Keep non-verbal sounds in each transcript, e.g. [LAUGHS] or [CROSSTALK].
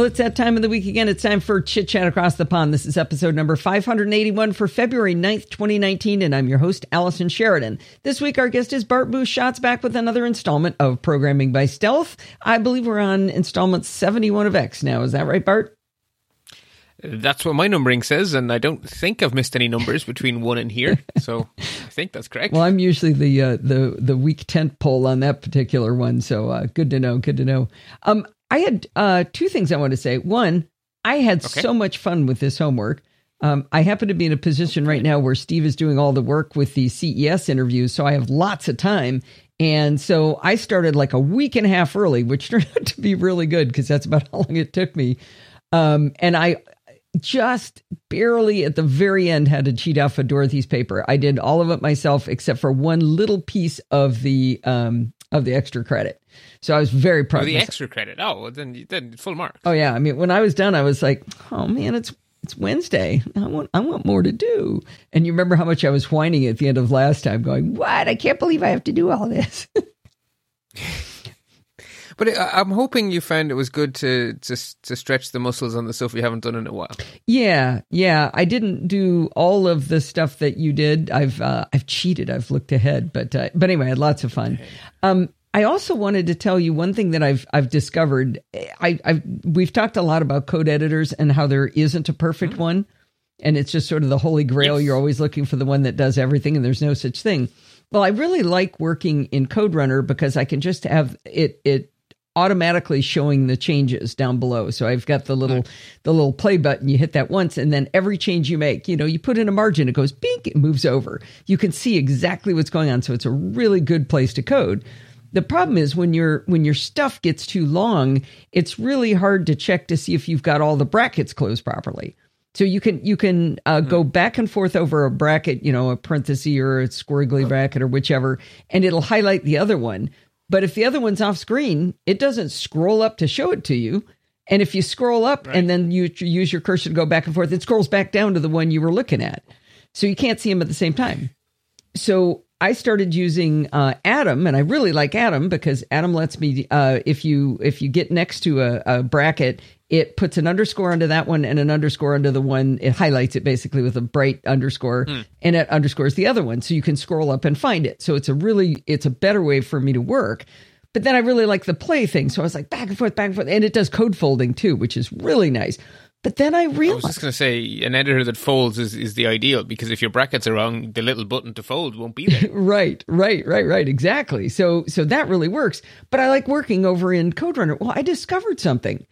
Well, it's that time of the week again. It's time for Chit Chat Across the Pond. This is episode number 581 for February 9th, 2019, and I'm your host, Allison Sheridan. This week, our guest is Bart Busschots back with another installment of Programming by Stealth. I believe we're on installment 71 of X now. Is that right, Bart? That's what my numbering says, and I don't think I've missed any numbers between one and here, so I think that's correct. Well, I'm usually the uh, the the weak tent pole on that particular one, so uh, good to know. Good to know. Um, I had uh, two things I want to say. One, I had okay. so much fun with this homework. Um, I happen to be in a position right now where Steve is doing all the work with the CES interviews, so I have lots of time. And so I started like a week and a half early, which [LAUGHS] turned out to be really good because that's about how long it took me. Um, and I just barely at the very end had to cheat off of Dorothy's paper. I did all of it myself except for one little piece of the um, of the extra credit. So I was very proud. Oh, the extra credit. Oh, then then full mark. Oh yeah. I mean, when I was done, I was like, oh man, it's it's Wednesday. I want I want more to do. And you remember how much I was whining at the end of last time, going, what? I can't believe I have to do all this. [LAUGHS] But I'm hoping you found it was good to, to to stretch the muscles on the stuff you haven't done in a while. Yeah, yeah. I didn't do all of the stuff that you did. I've uh, I've cheated. I've looked ahead, but uh, but anyway, I had lots of fun. Um, I also wanted to tell you one thing that I've I've discovered. I I've, we've talked a lot about code editors and how there isn't a perfect mm-hmm. one, and it's just sort of the holy grail. Yes. You're always looking for the one that does everything, and there's no such thing. Well, I really like working in CodeRunner because I can just have it it automatically showing the changes down below. So I've got the little the little play button. You hit that once, and then every change you make, you know, you put in a margin, it goes bink, it moves over. You can see exactly what's going on. So it's a really good place to code. The problem is when your when your stuff gets too long, it's really hard to check to see if you've got all the brackets closed properly. So you can you can uh, go hmm. back and forth over a bracket, you know, a parenthesis or a squiggly bracket or whichever, and it'll highlight the other one. But if the other one's off screen, it doesn't scroll up to show it to you. And if you scroll up right. and then you use your cursor to go back and forth, it scrolls back down to the one you were looking at. So you can't see them at the same time. So I started using uh, Atom, and I really like Atom because Atom lets me uh, if you if you get next to a, a, bracket, it puts an underscore under that one and an underscore under the one. It highlights it basically with a bright underscore, mm. and it underscores the other one, so you can scroll up and find it. So it's a really it's a better way for me to work. But then I really like the play thing, so I was like back and forth, back and forth, and it does code folding too, which is really nice. But then I realized. I was just going to say, an editor that folds is, is the ideal because if your brackets are wrong, the little button to fold won't be there. [LAUGHS] right, right, right, right. Exactly. So, so that really works. But I like working over in CodeRunner. Well, I discovered something.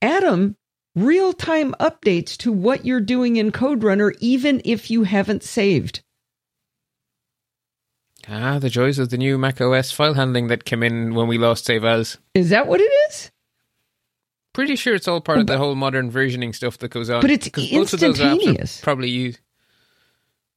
Atom real time updates to what you're doing in CodeRunner, even if you haven't saved. Ah, the joys of the new Mac OS file handling that came in when we lost save as. Is that what it is? Pretty sure it's all part of the whole modern versioning stuff that goes on. But it's instantaneous. probably you.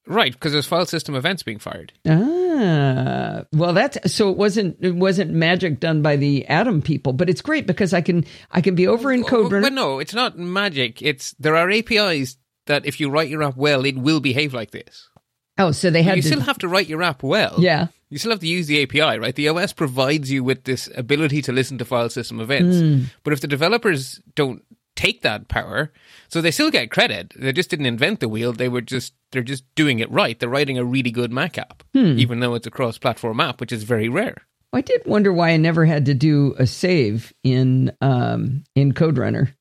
Right, because there's file system events being fired. Ah, well, that's so it wasn't it wasn't magic done by the Atom people, but it's great because I can I can be over in code. But no, it's not magic. It's there are APIs that if you write your app well, it will behave like this. Oh, so they had you to... still have to write your app well. Yeah, you still have to use the API, right? The OS provides you with this ability to listen to file system events. Mm. But if the developers don't take that power, so they still get credit. They just didn't invent the wheel. They were just they're just doing it right. They're writing a really good Mac app, hmm. even though it's a cross-platform app, which is very rare. I did wonder why I never had to do a save in um, in CodeRunner.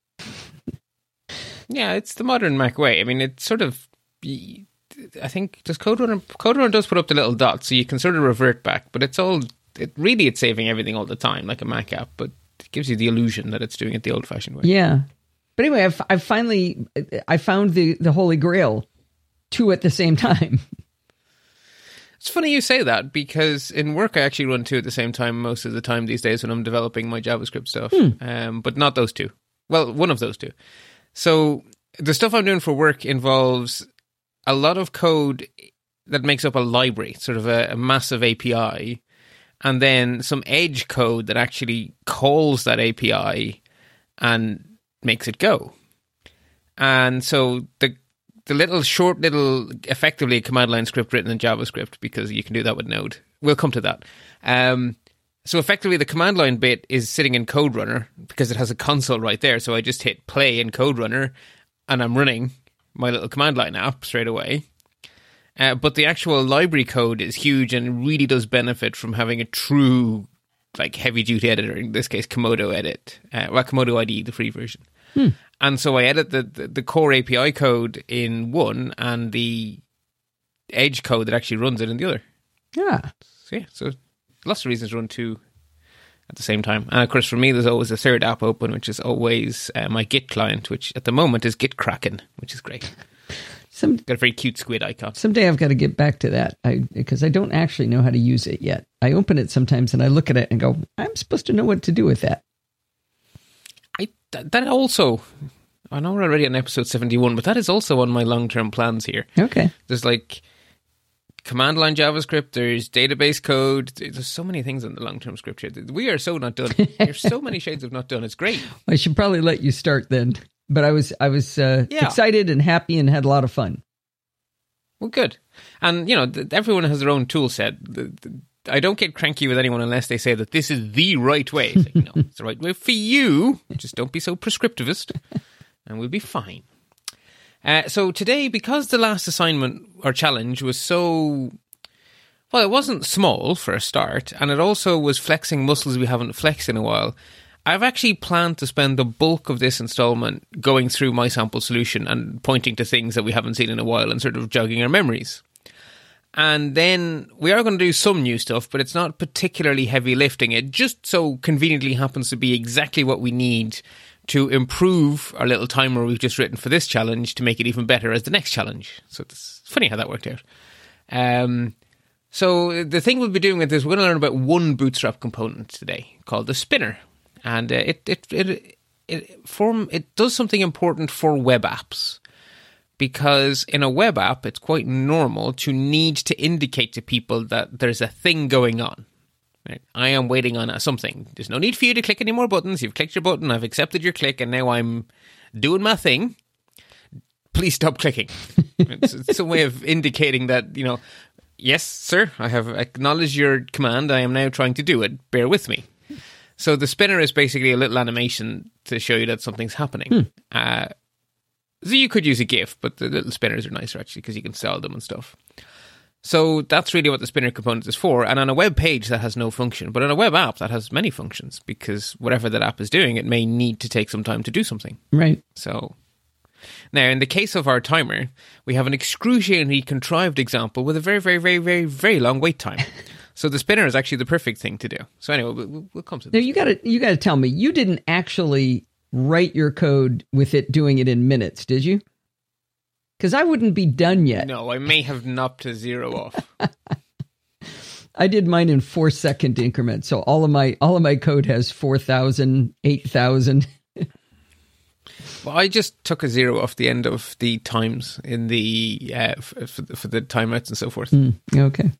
yeah, it's the modern Mac way. I mean, it's sort of I think does CodeRunner CodeRunner does put up the little dot, so you can sort of revert back, but it's all it really it's saving everything all the time, like a Mac app, but it gives you the illusion that it's doing it the old-fashioned way. Yeah, but anyway, I've, I've finally I found the the holy grail, two at the same time. [LAUGHS] It's funny you say that because in work I actually run two at the same time most of the time these days when I'm developing my JavaScript stuff, hmm. um, but not those two. Well, one of those two. So the stuff I'm doing for work involves a lot of code that makes up a library, sort of a, a massive API, and then some edge code that actually calls that API and makes it go. And so the the little short little effectively command line script written in JavaScript because you can do that with Node. We'll come to that. Um, So effectively, the command line bit is sitting in CodeRunner because it has a console right there. So I just hit play in CodeRunner, and I'm running my little command line app straight away. Uh, but the actual library code is huge and really does benefit from having a true, like heavy duty editor. In this case, Komodo Edit, uh, well, Komodo IDE, the free version. And so I edit the, the the core API code in one, and the edge code that actually runs it in the other. Yeah. So yeah, so lots of reasons to run two at the same time. And of course, for me, there's always a third app open, which is always uh, my Git client, which at the moment is Git Kraken, which is great. Some Got a very cute squid icon. someday I've got to get back to that. I because I don't actually know how to use it yet. I open it sometimes and I look at it and go, I'm supposed to know what to do with that. I that, that also. I know we're already on episode seventy-one, but that is also on my long-term plans here. Okay. There's like command line JavaScript. There's database code. There's so many things in the long-term script here. We are so not done. [LAUGHS] There's so many shades of not done. It's great. I should probably let you start then. But I was I was uh, Yeah. excited and happy and had a lot of fun. Well, good. And you know, everyone has their own tool set. I don't get cranky with anyone unless they say that this is the right way. It's like, no, it's the right way for you. Just don't be so prescriptivist, and we'll be fine. Uh, so today, because the last assignment or challenge was so well, it wasn't small for a start, and it also was flexing muscles we haven't flexed in a while. I've actually planned to spend the bulk of this installment going through my sample solution and pointing to things that we haven't seen in a while and sort of jogging our memories. And then we are going to do some new stuff, but it's not particularly heavy lifting. It just so conveniently happens to be exactly what we need to improve our little timer we've just written for this challenge to make it even better as the next challenge. So it's funny how that worked out. Um, so the thing we'll be doing with this, we're going to learn about one Bootstrap component today called the spinner, and uh, it it it it form it does something important for web apps because in a web app it's quite normal to need to indicate to people that there's a thing going on. Right? I am waiting on something. There's no need for you to click any more buttons. You've clicked your button. I've accepted your click, and now I'm doing my thing. Please stop clicking. [LAUGHS] it's, it's a way of indicating that you know yes, sir, I have acknowledged your command. I am now trying to do it. Bear with me. So the spinner is basically a little animation to show you that something's happening. Uh, so you could use a GIF, but the little spinners are nicer actually because you can sell them and stuff. So that's really what the spinner component is for. And on a web page, that has no function. But on a web app, that has many functions because whatever that app is doing, it may need to take some time to do something. Right. So now, in the case of our timer, we have an excruciatingly contrived example with a very, very, very, very, very long wait time. [LAUGHS] so the spinner is actually the perfect thing to do. So anyway, we'll, we'll come to Now you got to you got to tell me you didn't actually write your code with it doing it in minutes, did you? Because I wouldn't be done yet. No, I may have knopped a zero off. [LAUGHS] I did mine in four second increments, so all of my all of my code has 4,000, 8,000. [LAUGHS] Well, I just took a zero off the end of the times in the uh, f- for, for the timeouts and so forth. Okay.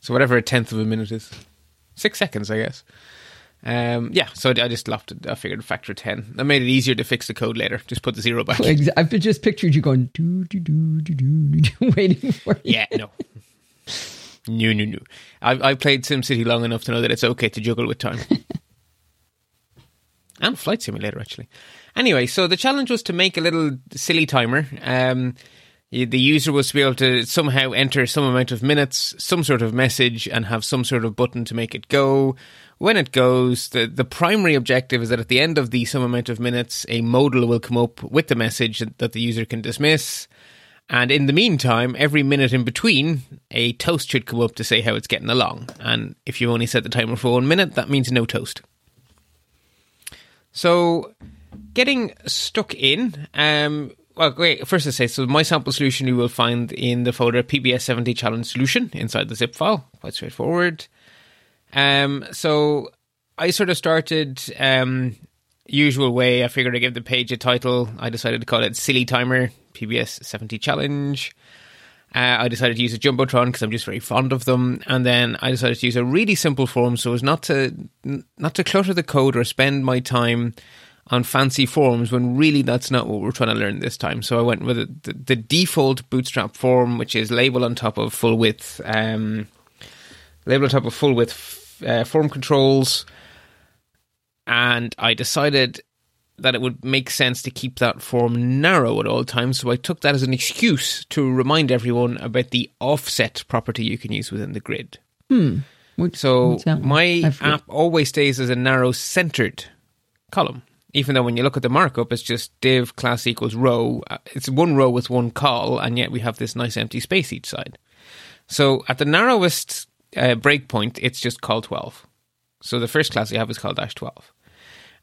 So whatever a tenth of a minute is, six seconds, I guess. Um, yeah, so I just left it. I figured factor ten. That made it easier to fix the code later. Just put the zero back. I've just pictured you going do do do do do do waiting for it. Yeah, no. No, no, no. I've, I've played SimCity long enough to know that it's okay to juggle with time. [LAUGHS] and Flight Simulator, actually. Anyway, so the challenge was to make a little silly timer. Um, the user was to be able to somehow enter some amount of minutes, some sort of message, and have some sort of button to make it go. When it goes, the, the primary objective is that at the end of the some amount of minutes, a modal will come up with the message that the user can dismiss. And in the meantime, every minute in between, a toast should come up to say how it's getting along. And if you only set the timer for one minute, that means no toast. So, getting stuck in, um, well, wait, first I say, so my sample solution you will find in the folder PBS70 challenge solution inside the zip file. Quite straightforward. Um, so I sort of started um, usual way. I figured I'd give the page a title. I decided to call it Silly Timer PBS 70 Challenge. Uh, I decided to use a jumbotron because I'm just very fond of them, and then I decided to use a really simple form so as not to not to clutter the code or spend my time on fancy forms when really that's not what we're trying to learn this time. So I went with the, the default Bootstrap form, which is label on top of full width, um, label on top of full width uh, form controls, and I decided that it would make sense to keep that form narrow at all times. So I took that as an excuse to remind everyone about the offset property you can use within the grid. Hmm. Which, So my app always stays as a narrow centered column. Even though when you look at the markup, it's just div class equals row. Uh, It's one row with one call, and yet we have this nice empty space each side. So at the narrowest uh, breakpoint, it's just call 12. So the first class you have is call dash 12.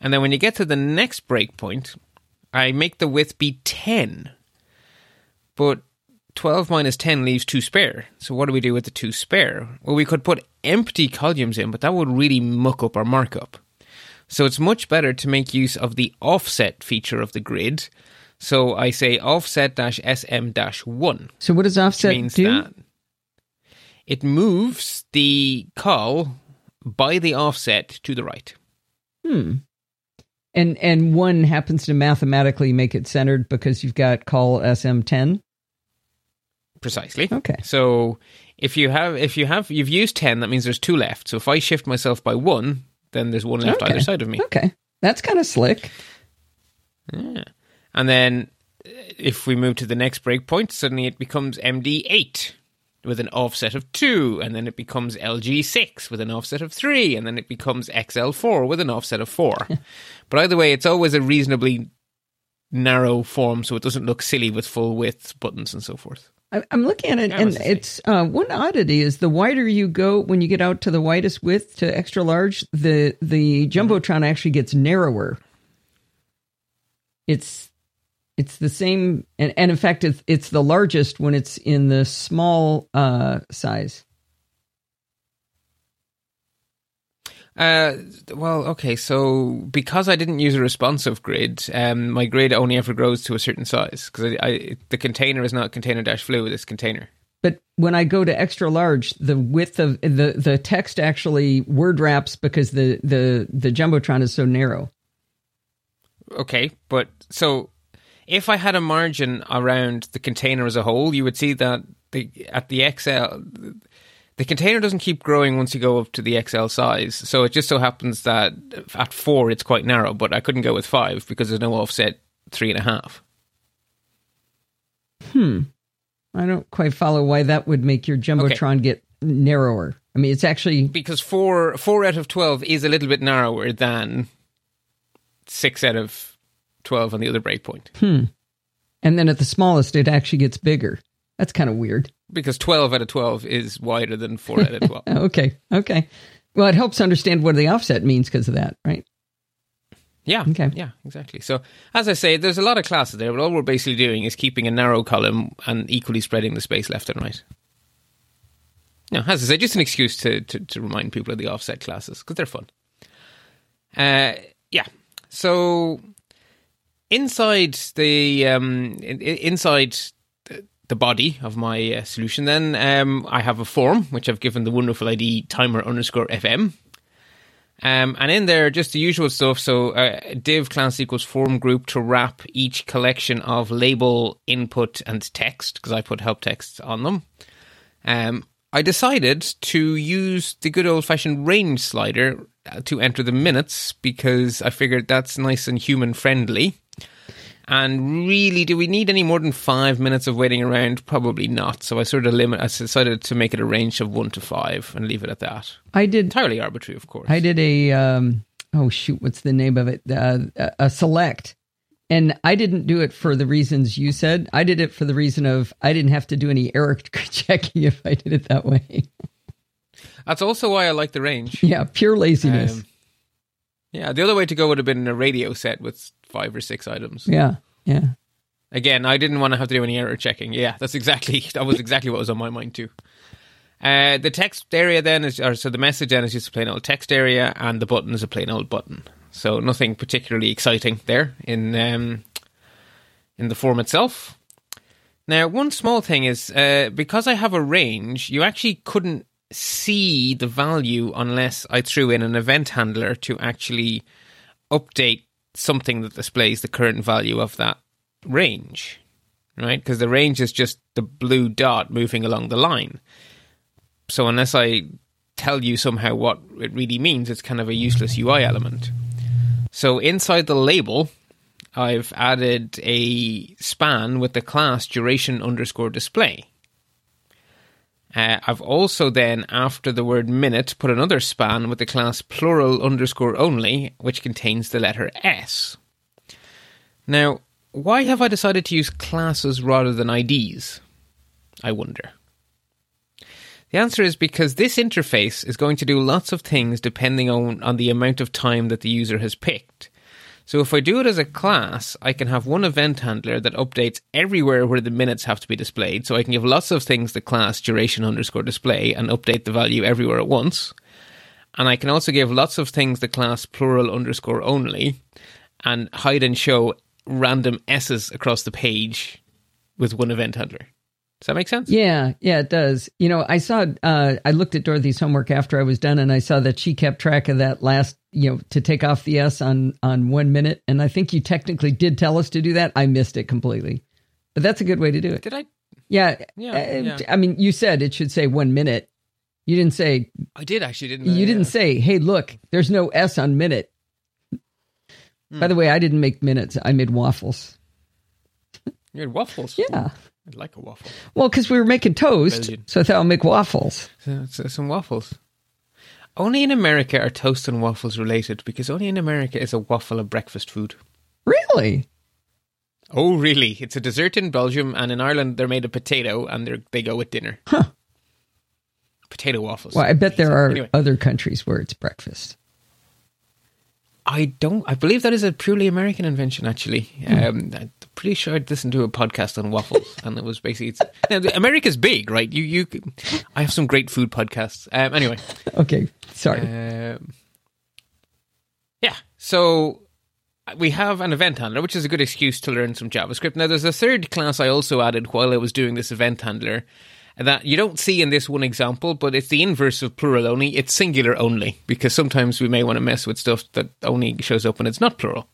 And then when you get to the next breakpoint, I make the width be 10. But 12 minus 10 leaves 2 spare. So what do we do with the 2 spare? Well, we could put empty columns in, but that would really muck up our markup. So it's much better to make use of the offset feature of the grid. So I say offset sm 1 So what does offset means do? that it moves the call by the offset to the right. Hmm. And and one happens to mathematically make it centered because you've got call SM10. Precisely. Okay. So if you have if you have you've used ten, that means there's two left. So if I shift myself by one, then there's one left Okay. either side of me. Okay. That's kind of slick. Yeah. And then uh, if we move to the next breakpoint, suddenly it becomes MD8 with an offset of 2, and then it becomes LG6 with an offset of 3, and then it becomes XL4 with an offset of 4. but either way, it's always a reasonably narrow form so it doesn't look silly with full width buttons and so forth. I- I'm looking at it, and it's uh, one oddity is the wider you go when you get out to the widest width to extra large, the the jumbotron actually gets narrower. It's it's the same, and, and in fact, it's it's the largest when it's in the small uh, size. Uh, well, okay, so because I didn't use a responsive grid, um, my grid only ever grows to a certain size because I, I, the container is not container dash fluid, it's container. But when I go to extra large, the width of the the text actually word wraps because the the the jumbotron is so narrow. Okay, but so if I had a margin around the container as a whole, you would see that the at the XL, the container doesn't keep growing once you go up to the XL size. So it just so happens that at four it's quite narrow, but I couldn't go with five because there's no offset three and a half. Hmm. I don't quite follow why that would make your jumbotron get narrower. I mean, it's actually because four four out of twelve is a little bit narrower than six out of twelve on the other breakpoint. Hmm. And then at the smallest, it actually gets bigger. That's kind of weird. Because twelve out of twelve is wider than four out of [LAUGHS] twelve. Okay, okay. Well, it helps understand what the offset means because of that, right? Yeah. Okay. Yeah, exactly. So, as I say, there's a lot of classes there, but all we're basically doing is keeping a narrow column and equally spreading the space left and right. Now, as I say, just an excuse to, to, to remind people of the offset classes because they're fun. Uh, yeah. So, inside the um, in, in- inside the- body of my uh, solution, then um, I have a form which I've given the wonderful ID timer underscore FM. Um, and in there, just the usual stuff. So, uh, div class equals form group to wrap each collection of label, input, and text because I put help texts on them. Um, I decided to use the good old fashioned range slider uh, to enter the minutes because I figured that's nice and human friendly. And really, do we need any more than five minutes of waiting around? Probably not. So I sort of limit. I decided to make it a range of one to five and leave it at that. I did. Entirely arbitrary, of course. I did a. Um, oh shoot, what's the name of it? Uh, a- select. And I didn't do it for the reasons you said. I did it for the reason of I didn't have to do any error [LAUGHS] checking if I did it that way. That's also why I like the range. yeah, pure laziness. Um, yeah, the other way to go would have been a radio set with five or six items. yeah, yeah. Again, I didn't want to have to do any error checking. Yeah, that's exactly [LAUGHS] that was exactly what was on my mind too. Uh, the text area then is, or so the message then is just a plain old text area, and the button is a plain old button. So nothing particularly exciting there in um, in the form itself. Now, one small thing is uh, because I have a range, you actually couldn't see the value unless I threw in an event handler to actually update something that displays the current value of that range, right? Because the range is just the blue dot moving along the line. So unless I tell you somehow what it really means. It's kind of a useless UI element. So inside the label, I've added a span with the class duration underscore display. Uh, I've also then, after the word minute, put another span with the class plural underscore only, which contains the letter S. Now, why have I decided to use classes rather than IDs? I wonder. The answer is because this interface is going to do lots of things depending on, on the amount of time that the user has picked. So if I do it as a class, I can have one event handler that updates everywhere where the minutes have to be displayed. So I can give lots of things the class duration underscore display and update the value everywhere at once. And I can also give lots of things the class plural underscore only and hide and show random S's across the page with one event handler. Does that make sense? Yeah, yeah, it does. You know, I saw, uh, I looked at Dorothy's homework after I was done, and I saw that she kept track of that last, you know, to take off the S on on one minute. And I think you technically did tell us to do that. I missed it completely, but that's a good way to do it. Did I? Yeah, Yeah, uh, yeah. I mean, you said it should say one minute. You didn't say. I did actually, didn't I? You didn't Yeah. say, "Hey, look, there's no S on minute." Hmm. By the way, I didn't make minutes. I made waffles. You had waffles. Yeah. I'd like a waffle. Well, because we were making toast, Belgian. so I thought I'll make waffles. So, so some waffles. Only in America are toast and waffles related because only in America is a waffle a breakfast food. Really? Oh, really? It's a dessert in Belgium, and in Ireland they're made of potato, and they they go with dinner. Huh. Potato waffles. Well, I bet there are Anyway. other countries where it's breakfast. I don't. I believe that is a purely American invention. Actually, Hmm. um, I'm pretty sure I'd listened to a podcast on waffles, [LAUGHS] and it was basically it's, now, America's big, right? You, you. I have some great food podcasts. Um, anyway, Okay, sorry. um, yeah. So we have an event handler, which is a good excuse to learn some JavaScript. Now, there's a third class I also added while I was doing this event handler that you don't see in this one example, but it's the inverse of plural only. It's singular only because sometimes we may want to mess with stuff that only shows up when it's not plural.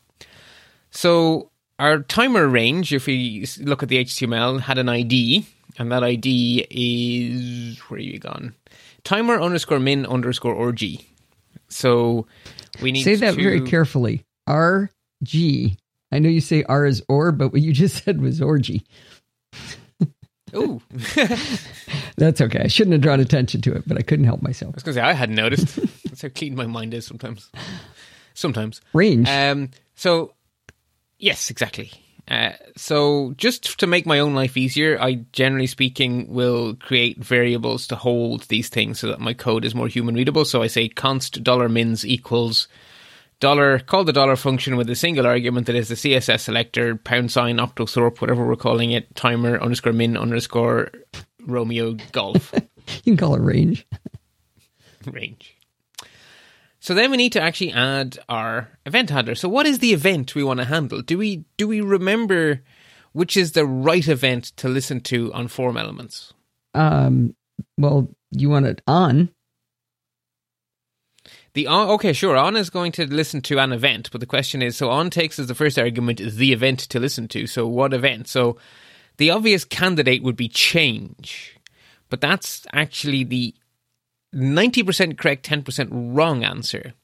So our timer range, if we look at the HTML, had an ID, and that ID is where are you gone? Timer underscore min underscore org. So we need to. say that to, very carefully. R G. I know you say R is or, but what you just [LAUGHS] said was orgy. Ooh, [LAUGHS] That's okay. I shouldn't have drawn attention to it, but I couldn't help myself. I was going to say I hadn't noticed. [LAUGHS] That's how clean my mind is sometimes. Sometimes. Range. Um. So, yes, exactly. Uh, so, just to make my own life easier, I generally speaking will create variables to hold these things so that my code is more human readable. So I say const dollar mins equals dollar call the dollar function with a single argument that is the CSS selector pound sign octothorpe whatever we're calling it timer underscore min underscore Romeo golf [LAUGHS] you can call it range. [LAUGHS] range. So then we need to actually add our event handler. So what is the event we want to handle? Do we do we remember which is the right event to listen to on form elements? Um, well, you want it on. The on, okay, sure, on is going to listen to an event, but the question is, so on takes as the first argument the event to listen to. So what event? So the obvious candidate would be change, but that's actually the ninety percent correct, ten percent wrong answer,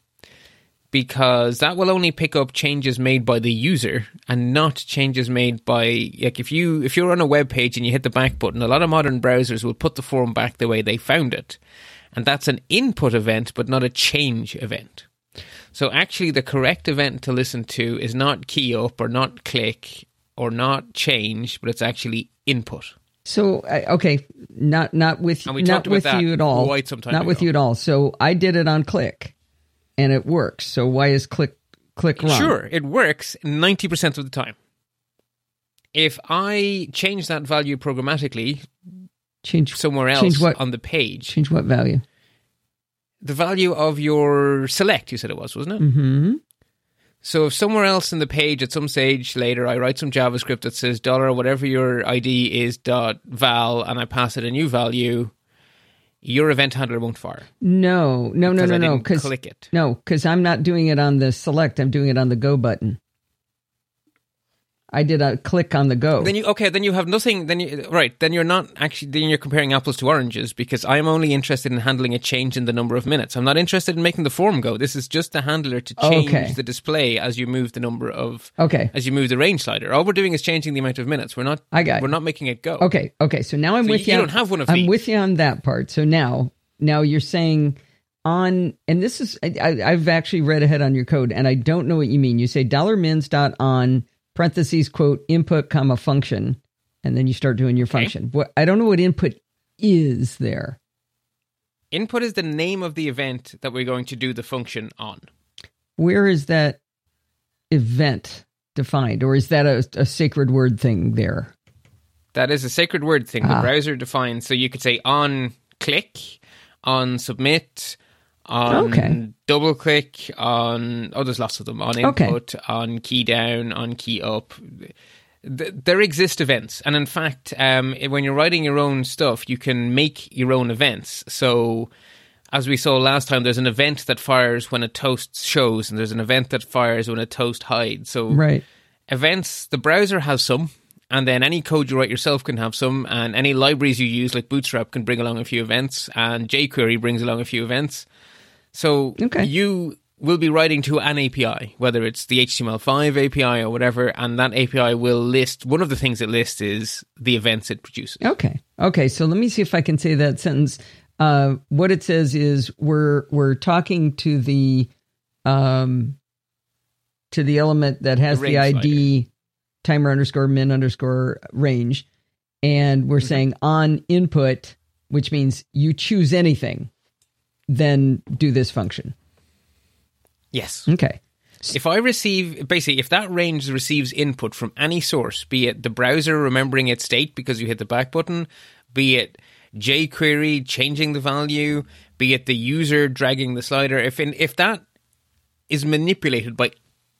because that will only pick up changes made by the user and not changes made by like if you if you're on a web page and you hit the back button, a lot of modern browsers will put the form back the way they found it and that's an input event but not a change event. So actually the correct event to listen to is not key up or not click or not change, but it's actually input. So okay, not not with not with you at all. quite some time not with you at all. So I did it on click, and it works. So why is click click wrong? Sure, it works 90% of the time. If I change that value programmatically Change somewhere else Change what? on the page, change what value? the value of your select, you said it was, wasn't it? Mm-hmm. So if somewhere else in the page at some stage later I write some JavaScript that says dollar whatever your ID is dot val and I pass it a new value, your event handler won't fire. No, no, no, no, no. Because click it. no, because I'm not doing it on the select. I'm doing it on the go button. I did a click on the go. Then you okay? Then you have nothing. Then you right. Then you're not actually. Then you're comparing apples to oranges because I'm only interested in handling a change in the number of minutes. I'm not interested in making the form go. This is just the handler to change Okay. the display as you move the number of Okay. as you move the range slider. All we're doing is changing the amount of minutes. We're not. I got. We're not making it go. Okay, okay. So now I'm So with you you. don't have one of I'm these. with you on that part. So now, now you're saying on, and this is I, I, I've actually read ahead on your code, and I don't know what you mean. You say dollar mins dot on parentheses quote input comma function, and then you start doing your function. What I don't know what input is there. Input is the name of the event that we're going to do the function on. Where is that event defined, or is that a, a sacred word thing there? That is a sacred word thing. The Ah. browser defines. So you could say on click, on submit, on Okay. double click, on oh, there's lots of them. On Okay. input, on key down, on key up. Th- There exist events, and in fact, um, when you're writing your own stuff, you can make your own events. So, as we saw last time, there's an event that fires when a toast shows, and there's an event that fires when a toast hides. So, Right. events the browser has some and then any code you write yourself can have some and any libraries you use like bootstrap can bring along a few events and jquery brings along a few events so Okay. you will be writing to an api whether it's the html5 api or whatever and that api will list one of the things it lists is the events it produces Okay. Okay. So let me see if I can say that sentence. Uh, what it says is we're we're talking to the um to the element that has The the, ID timer underscore min underscore range, and we're saying on input, which means you choose anything, then do this function. yes Okay. If I receive, basically, if that range receives input from any source, be it the browser remembering its state because you hit the back button, be it jQuery changing the value, be it the user dragging the slider, if in, if that is manipulated by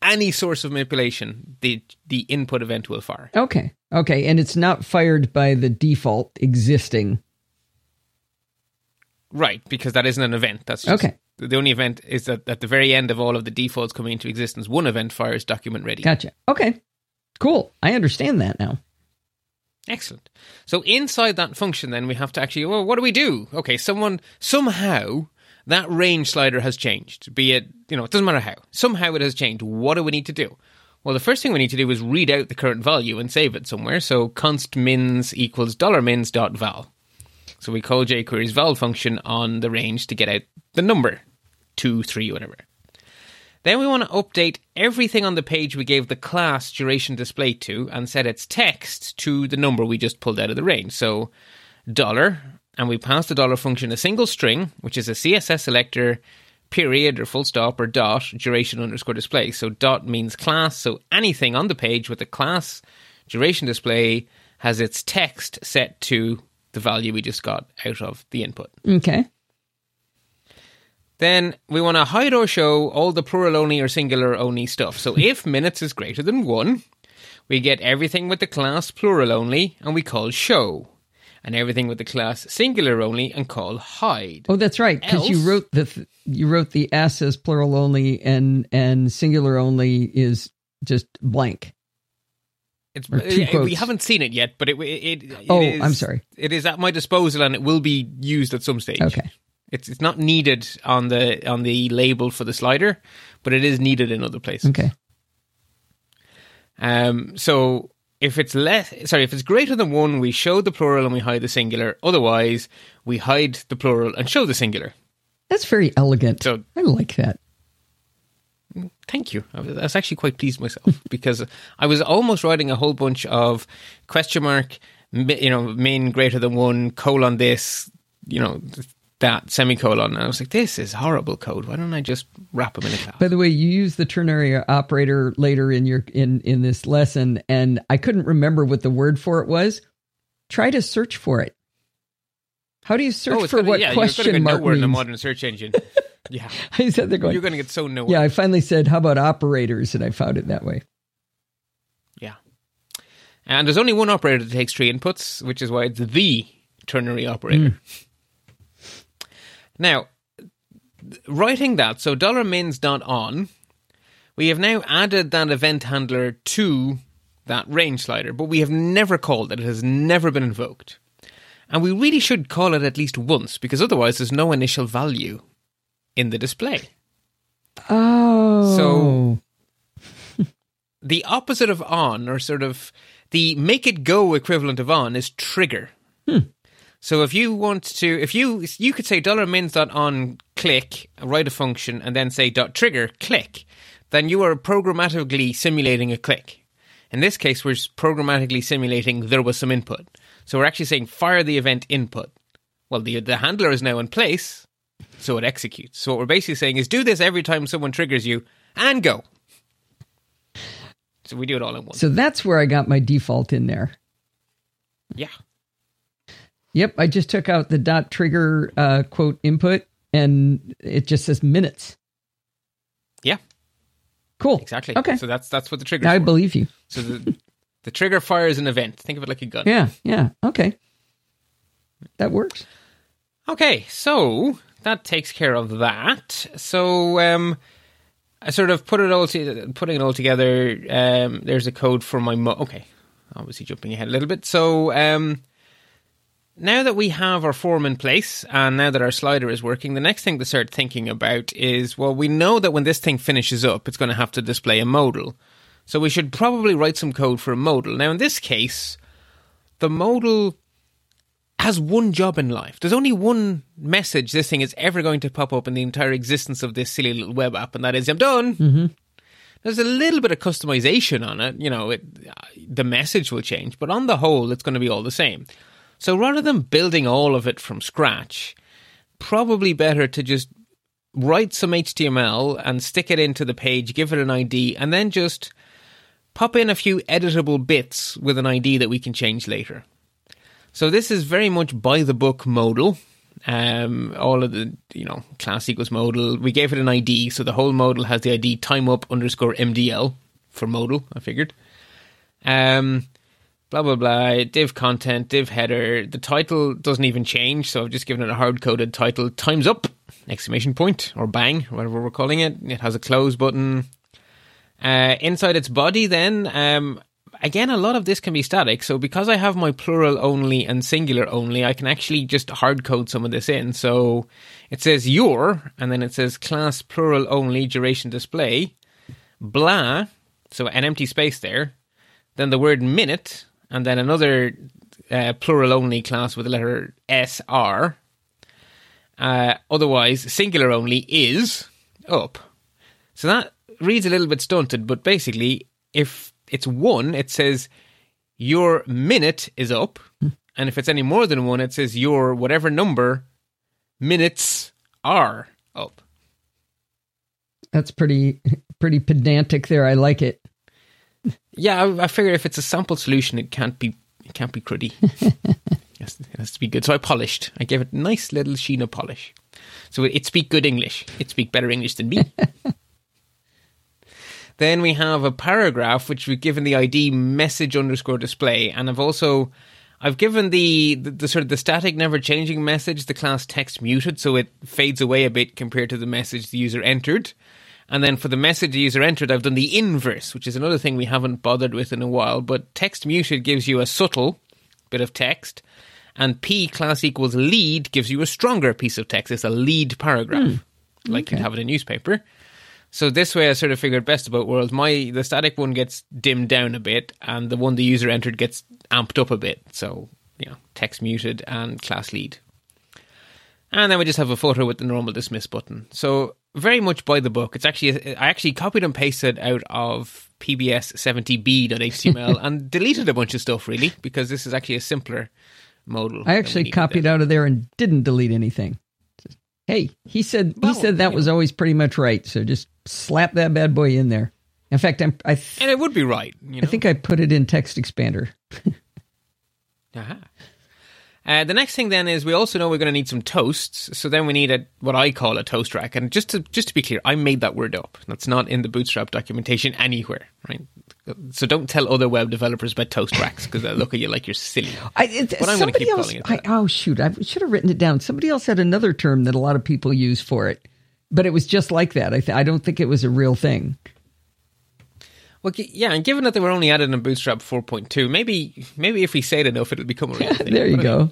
any source of manipulation, the the input event will fire. Okay. Okay. And it's not fired by the default existing. Right, because that isn't an event. That's just, Okay. The only event is that at the very end of all of the defaults coming into existence, one event fires document ready. Gotcha. Okay. Cool. I understand that now. Excellent. So inside that function, then we have to actually, well, what do we do? Okay, someone somehow that range slider has changed. Be it, you know, it doesn't matter how. Somehow it has changed. What do we need to do? Well, the first thing we need to do is read out the current value and save it somewhere. So const mins equals dollar mins dot val. So we call jQuery's val function on the range to get out the number two, three, whatever. Then we want to update everything on the page we gave the class duration display to and set its text to the number we just pulled out of the range. So dollar, and we pass the dollar function a single string, which is a CSS selector, period or full stop or dot, duration underscore display. So dot means class, so anything on the page with the class duration display has its text set to the value we just got out of the input. Okay. Then we want to hide or show all the plural only or singular only stuff. So [LAUGHS] if minutes is greater than one, we get everything with the class plural only and we call show. And everything with the class singular only and call hide. Oh, that's right. Because you wrote the th- you wrote the S as plural only and and singular only is just blank. It's, two uh, we haven't seen it yet, but it, it, it Oh, is- I'm sorry. It is at my disposal and it will be used at some stage. Okay. It's it's not needed on the on the label for the slider, but it is needed in other places. Okay. Um, so if it's less, sorry, if it's greater than one, we show the plural and we hide the singular. Otherwise, we hide the plural and show the singular. That's very elegant. So- I like that. Thank you. I was, I was actually quite pleased myself [LAUGHS] because I was almost writing a whole bunch of question mark, you know, min greater than one, colon this, you know, that semicolon. And I was like, this is horrible code. Why don't I just wrap them in a class? By the way, you use the ternary operator later in your in in this lesson, and I couldn't remember what the word for it was. Try to search for it. How do you search oh, for what yeah, question you're going to get mark nowhere in a means? modern search engine. [LAUGHS] yeah. [LAUGHS] I said they're going. You're going to get so nowhere. yeah, I finally said, "How about operators?" and I found it that way. Yeah. And there's only one operator that takes three inputs, which is why it's the ternary operator. Hmm. [LAUGHS] Now, writing that, so $mins dot on, we have now added that event handler to that range slider, but we have never called it. It has never been invoked. And we really should call it at least once because otherwise there's no initial value in the display. Oh. So [LAUGHS] the opposite of on, or sort of the make it go equivalent of on, is trigger. Hmm. So if you want to, if you you could say dollar mins dot on click, write a function, and then say dot trigger click, then you are programmatically simulating a click. In this case, we're programmatically simulating there was some input. So we're actually saying fire the event input. Well, the the handler is now in place, so it executes. So what we're basically saying is do this every time someone triggers you and go. So we do it all in one. So that's where I got my default in there. yeah. Yep, I just took out the dot trigger uh, quote input, and it just says minutes. Yeah, Cool. exactly. Okay. So that's that's what the trigger. I believe you. So the the trigger fires an event. Think of it like a gun. Yeah. Yeah. Okay. That works. Okay, so that takes care of that. So um, I sort of put it all to, putting it all together. Um, there's a code for my mo- okay. Obviously jumping ahead a little bit. So um, now that we have our form in place and now that our slider is working, the next thing to start thinking about is well, we know that when this thing finishes up, it's going to have to display a modal. So we should probably write some code for a modal. Now, in this case, the modal has one job in life. There's only one message this thing is ever going to pop up in the entire existence of this silly little web app, and that is, I'm done. Mm-hmm. There's a little bit of customization on it. You know, it, the message will change, but on the whole, it's going to be all the same. So rather than building all of it from scratch, probably better to just write some HTML and stick it into the page, give it an ID, and then just pop in a few editable bits with an ID that we can change later. So this is very much by the book modal. Um, all of the you know class equals modal. We gave it an ID, so the whole modal has the ID time up underscore MDL for modal. I figured. Um, blah blah blah. Div content, div header. The title doesn't even change, so I've just given it a hard coded title. Times up! Exclamation point or bang, whatever we're calling it. It has a close button. Uh, inside its body, then, um, again, a lot of this can be static. So because I have my plural only and singular only, I can actually just hard code some of this in. So it says your, and then it says class plural only duration display, blah. So an empty space there. Then the word minute, and then another uh, plural only class with the letter SR. Uh, otherwise, singular only is up. So that reads a little bit stunted, but basically, if it's one, it says your minute is up. And if it's any more than one, it says your whatever number minutes are up. That's pretty pretty pedantic there. I like it. Yeah, I, I figure if it's a sample solution, it can't be it can't be cruddy. [LAUGHS] It has to be good. So I polished. I gave it a nice little sheen of polish. So it, it speak good English. It speak better English than me. [LAUGHS] then we have a paragraph which we've given the ID message underscore display, and I've also I've given the, the, the sort of the static never changing message the class text muted, so it fades away a bit compared to the message the user entered. And then for the message the user entered, I've done the inverse, which is another thing we haven't bothered with in a while. But text muted gives you a subtle bit of text, and P class equals lead gives you a stronger piece of text. It's a lead paragraph, hmm. like you'd have in a newspaper. So this way, I sort of figured best about worlds. My the static one gets dimmed down a bit, and the one the user entered gets amped up a bit. So you know, text muted and class lead. And then we just have a photo with the normal dismiss button. So very much by the book. It's actually I actually copied and pasted out of pbs70b.html [LAUGHS] and deleted a bunch of stuff really because this is actually a simpler modal. I actually copied out of there and didn't delete anything. Hey, he said Well, he said that was always pretty much right. So just slap that bad boy in there. In fact, I'm, I th- and it would be right. You know? I think I put it in text expander. [LAUGHS] Aha. Uh, the next thing then is we also know we're going to need some toasts. So then we need a what I call a toast rack. And just to just to be clear, I made that word up. That's not in the Bootstrap documentation anywhere, right? So don't tell other web developers about toast racks because they'll look at you like you're silly. I, it, But I'm gonna somebody keep else. calling it I, oh shoot! I should have written it down. Somebody else had another term that a lot of people use for it, but it was just like that. I th- I don't think it was a real thing. Well, yeah, and given that they were only added in Bootstrap 4.2, maybe maybe if we say it enough, it'll become a real [LAUGHS] thing. there you But go.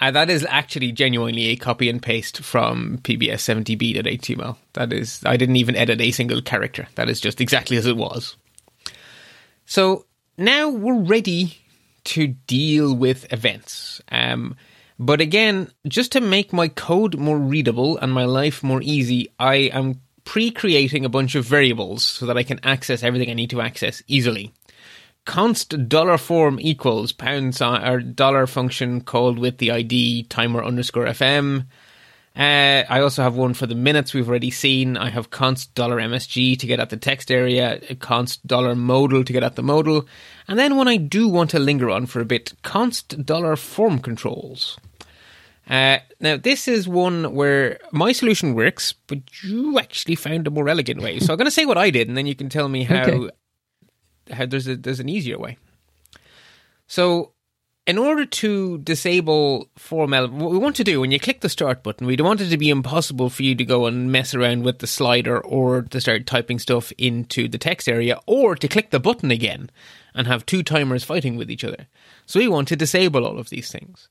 Uh, that is actually genuinely a copy and paste from PBS70b.html. That is, I didn't even edit a single character. That is just exactly as it was. So now we're ready to deal with events. Um, but again, just to make my code more readable and my life more easy, I am pre-creating a bunch of variables so that I can access everything I need to access easily const dollar form equals pound sign or dollar function called with the ID timer underscore FM. Uh, I also have one for the minutes we've already seen. I have const dollar MSG to get at the text area, const dollar modal to get at the modal, and then one I do want to linger on for a bit, const dollar form controls. Uh, now, this is one where my solution works, but you actually found a more elegant way. So I'm going to say what I did, and then you can tell me how Okay. how there's a, there's an easier way. So, in order to disable form element, what we want to do when you click the start button, we don't want it to be impossible for you to go and mess around with the slider or to start typing stuff into the text area or to click the button again and have two timers fighting with each other. So we want to disable all of these things.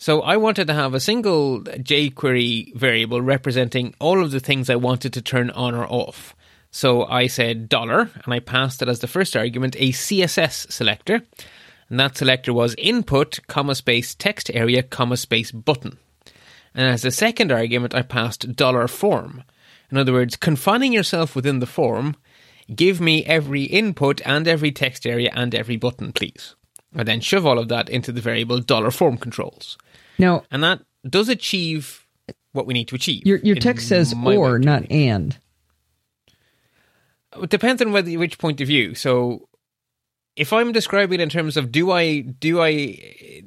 So I wanted to have a single jQuery variable representing all of the things I wanted to turn on or off. So I said dollar, and I passed it as the first argument a CSS selector, and that selector was input, comma space text area, comma space button. And as a second argument, I passed dollar form. In other words, confining yourself within the form, give me every input and every text area and every button, please. I then shove all of that into the variable dollar form controls. Now, And that does achieve what we need to achieve. your your text says or, not and. it. Depends on whether which point of view. So if I'm describing it in terms of do I do I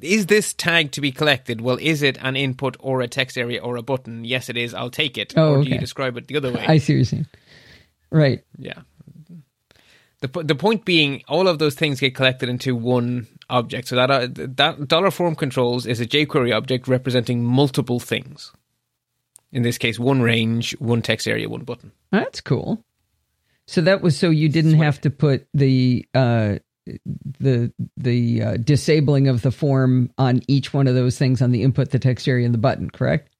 is this tag to be collected? Well, is it an input or a text area or a button? Yes, it is. I'll take it. Oh, or do okay. you describe it the other way? I see what you're saying. Right. Yeah. The the point being, all of those things get collected into one object. So that uh, that dollar form controls is a jQuery object representing multiple things. In this case, one range, one text area, one button. That's cool. So that was so you didn't have to put the uh, the the uh, disabling of the form on each one of those things on the input, the text area, and the button. Correct.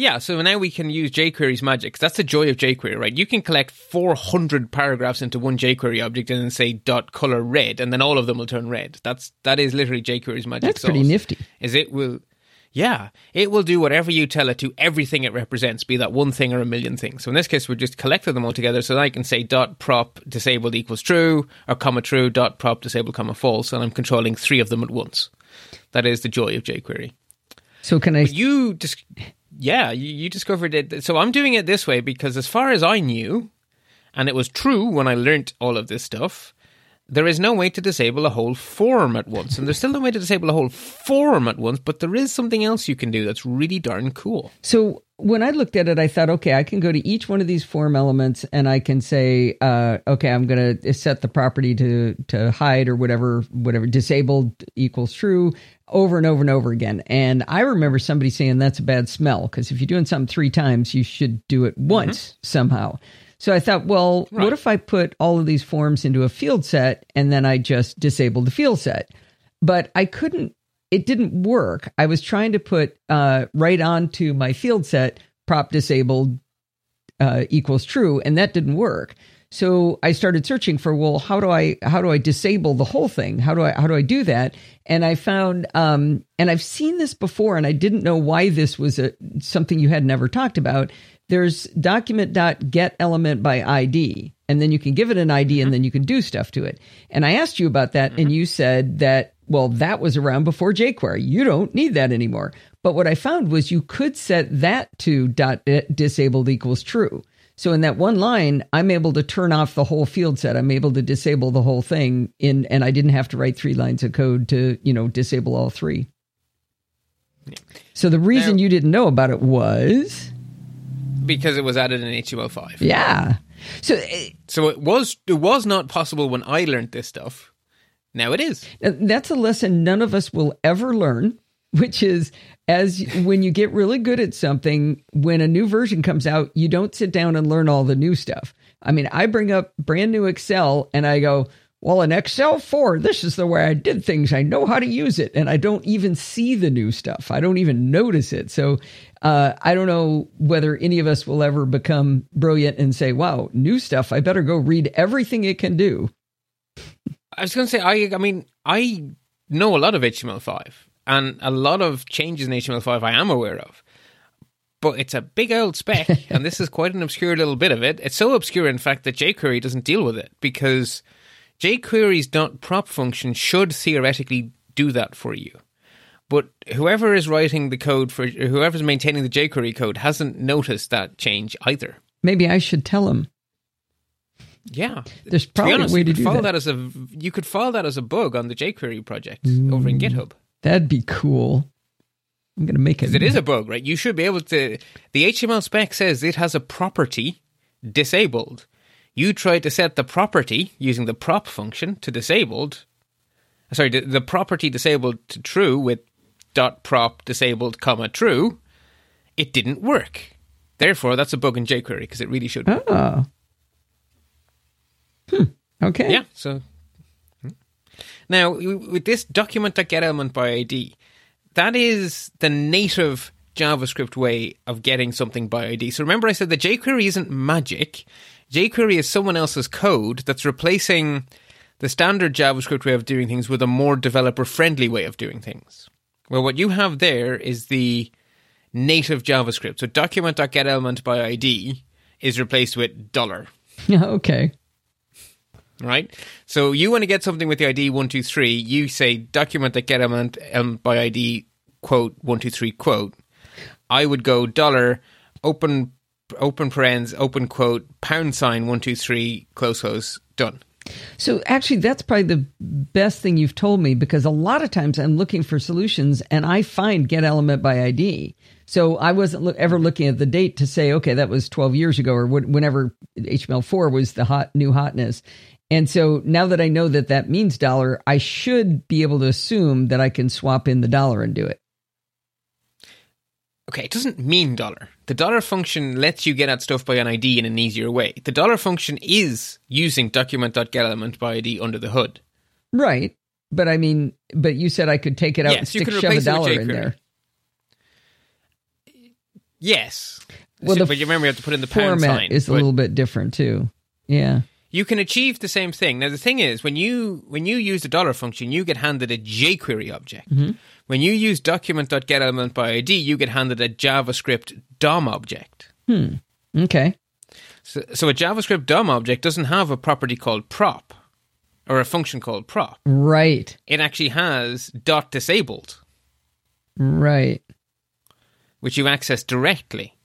Yeah, so now we can use jQuery's magic. That's the joy of jQuery, right? You can collect 400 paragraphs into one jQuery object and then say dot color red, and then all of them will turn red. That's that is literally jQuery's magic. That's pretty nifty. Is it will, yeah, it will do whatever you tell it to. Everything it represents, be that one thing or a million things. So in this case, we're just collecting them all together. So I can say dot prop disabled equals true or comma true dot prop disabled comma false, and I'm controlling three of them at once. That is the joy of jQuery So can I? you just yeah you, you discovered it. So i'm doing it this way because as far as i knew and it was true when i learnt all of this stuff there is no way to disable a whole form at once and there's still no way to disable a whole form at once but there is something else you can do that's really darn cool So when I looked at it, I thought, okay, I can go to each one of these form elements and I can say, uh, okay, I'm going to set the property to to hide or whatever, whatever disabled equals true over and over and over again. And I remember somebody saying that's a bad smell because if you're doing something three times, you should do it once somehow. So I thought, well, what if I put all of these forms into a field set and then I just disabled the field set? But I couldn't it didn't work. I was trying to put uh, right onto my field set prop disabled uh, equals true, and that didn't work. So I started searching for well, how do I how do I disable the whole thing? How do I how do I do that? And I found um, and I've seen this before, and I didn't know why this was a something you had never talked about. There's document.get element by ID, and then you can give it an ID, and mm-hmm. then you can do stuff to it. And I asked you about that, and mm-hmm. you said that well, that was around before jQuery. You don't need that anymore. But what I found was you could set that to dot eh, disabled equals true. So in that one line, I'm able to turn off the whole field set. I'm able to disable the whole thing in, and I didn't have to write three lines of code to, you know, disable all three. So the reason Now- you didn't know about it was, because it was added in html5 yeah. So eh, so it was it was not possible when i learned this stuff now it is that's a lesson none of us will ever learn, which is as when you get really good at something, when a new version comes out, you don't sit down and learn all the new stuff. I mean, I bring up brand new Excel and I go, well, in Excel 4, this is the way I did things. I know how to use it. And I don't even see the new stuff. I don't even notice it. So uh, I don't know whether any of us will ever become brilliant and say, wow, new stuff. I better go read everything it can do. I was going to say, I, I mean, I know a lot of HTML5 and a lot of changes in HTML5 I am aware of. But it's a big old spec, [LAUGHS] and this is quite an obscure little bit of it. It's so obscure, in fact, that jQuery doesn't deal with it because jQuery's .prop function should theoretically do that for you. But whoever is writing the code for whoever's maintaining the jQuery code hasn't noticed that change either. Maybe I should tell him. Yeah, there's probably honest, a way to do file that. that. as a you could file that as a bug on the jQuery project mm. over in GitHub. That'd be cool. I'm going to make it. It is a bug, right? You should be able to. The HTML spec says it has a property disabled. You tried to set the property using the prop function to disabled. Sorry, the, the property disabled to true with dot prop disabled comma true. It didn't work. Therefore, that's a bug in jQuery because it really should. Work. Oh. Hmm. Okay. Yeah. So hmm. now with this document.getElement by ID, that is the native JavaScript way of getting something by ID. So remember, I said that jQuery isn't magic. jQuery is someone else's code that's replacing the standard JavaScript way of doing things with a more developer friendly way of doing things. Well, what you have there is the native JavaScript. So document.getElement by ID is replaced with dollar. [LAUGHS] okay. Right? So you want to get something with the ID 123, you say document.getElement um, by ID quote 123 quote. I would go dollar open open parens open quote pound sign 123 close close done. So actually, that's probably the best thing you've told me because a lot of times I'm looking for solutions and I find get element by ID. So I wasn't lo- ever looking at the date to say, okay, that was 12 years ago or wh- whenever HTML4 was the hot new hotness. And so now that I know that that means dollar, I should be able to assume that I can swap in the dollar and do it. Okay, it doesn't mean dollar. The dollar function lets you get at stuff by an ID in an easier way. The dollar function is using document.getElement by ID under the hood. Right. But I mean, but you said I could take it out Yes, and stick shove a replace it with dollar in there. Yes. Well, So- the but you remember you have to put in the pound Format sign. is a little bit different too. Yeah. you can achieve the same thing. Now the thing is, when you when you use the dollar function, you get handed a jQuery object. Mm-hmm. When you use document.getElement by you get handed a JavaScript DOM object. Hmm. Okay. So, so a JavaScript DOM object doesn't have a property called prop or a function called prop. Right. It actually has dot disabled, Right. which you access directly.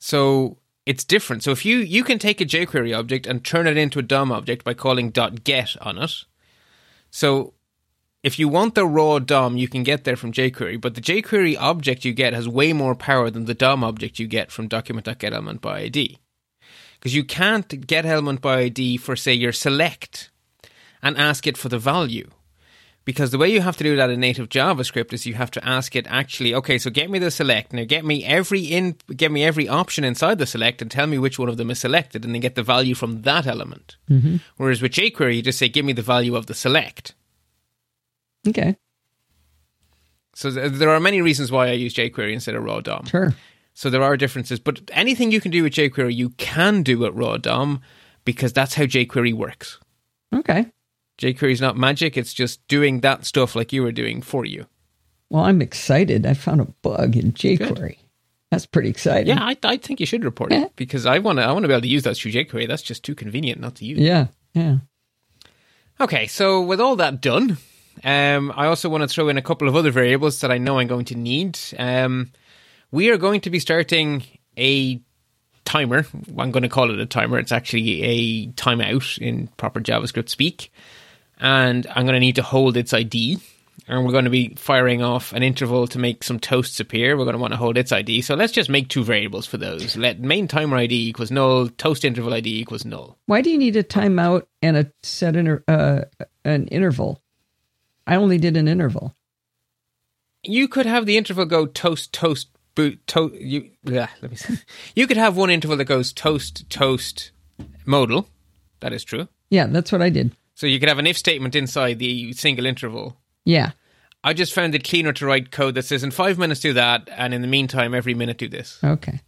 So it's different. So if you you can take a jQuery object and turn it into a DOM object by calling dot .get on it. So if you want the raw DOM, you can get there from jQuery, but the jQuery object you get has way more power than the DOM object you get from document.getElement by ID. Because you can't get element by ID for say your select and ask it for the value. Because the way you have to do that in native JavaScript is you have to ask it actually, okay, so get me the select. Now get me every in get me every option inside the select and tell me which one of them is selected and then get the value from that element. Mm-hmm. Whereas with jQuery you just say give me the value of the select. Okay. So th- there are many reasons why I use jQuery instead of raw DOM. Sure. So there are differences, but anything you can do with jQuery you can do with raw DOM because that's how jQuery works. Okay. jQuery is not magic; it's just doing that stuff like you were doing for you. Well, I'm excited. I found a bug in jQuery. That's pretty exciting. Yeah, I, I think you should report Yeah. it because I want to. I want to be able to use that through jQuery. That's just too convenient not to use. Yeah. Yeah. Okay, so with all that done, um, I also want to throw in a couple of other variables that I know I'm going to need. Um, we are going to be starting a timer. I'm going to call it a timer. It's actually a timeout in proper JavaScript speak, and I'm going to need to hold its ID. And we're going to be firing off an interval to make some toasts appear. We're going to want to hold its ID. So let's just make two variables for those. Let main timer ID equals null, toast interval ID equals null. Why do you need a timeout and a set inter- uh, an interval? I only did an interval. you could have the interval go toast toast boot toast. you yeah, let me see. [LAUGHS] You could have one interval that goes toast toast modal. That is true. Yeah, that's what I did. So you could have an if statement inside the single interval. Yeah. I just found it cleaner to write code that says in five minutes do that, and in the meantime, every minute do this. Okay.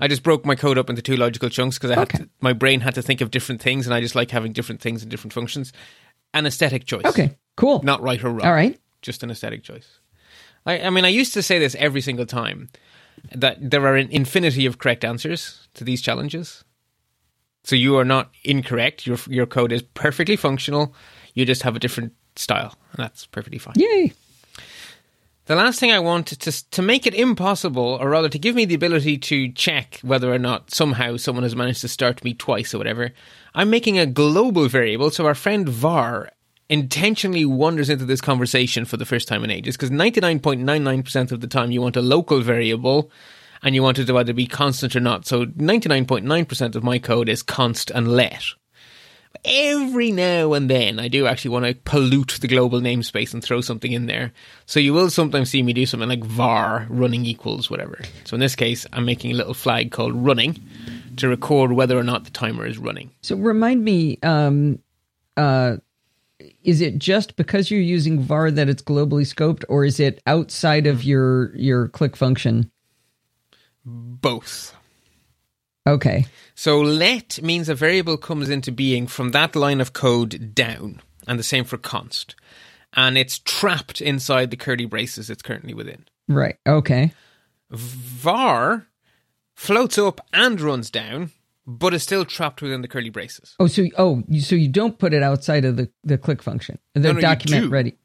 I just broke my code up into two logical chunks because I had Okay. to, my brain had to think of different things, and I just like having different things and different functions. An aesthetic choice. Okay. Cool. Not right or wrong. All right. Just an aesthetic choice. I, I mean, I used to say this every single time that there are an infinity of correct answers to these challenges. So you are not incorrect. Your your code is perfectly functional. You just have a different style, and that's perfectly fine. Yay. The last thing I want to to make it impossible, or rather to give me the ability to check whether or not somehow someone has managed to start me twice or whatever, I'm making a global variable. So our friend var intentionally wanders into this conversation for the first time in ages because 99.99% of the time you want a local variable and you want it to either be constant or not. So 99.9% of my code is const and let. Every now and then, I do actually want to pollute the global namespace and throw something in there. So you will sometimes see me do something like var running equals whatever. So in this case, I'm making a little flag called running to record whether or not the timer is running. So remind me, um, uh, is it just because you're using var that it's globally scoped, or is it outside of your your click function? Both. Okay. So let means a variable comes into being from that line of code down, and the same for const. And it's trapped inside the curly braces it's currently within. Right. Okay. var floats up and runs down, but is still trapped within the curly braces. Oh, so oh, you- so you don't put it outside of the the click function. The No, no, document do. ready.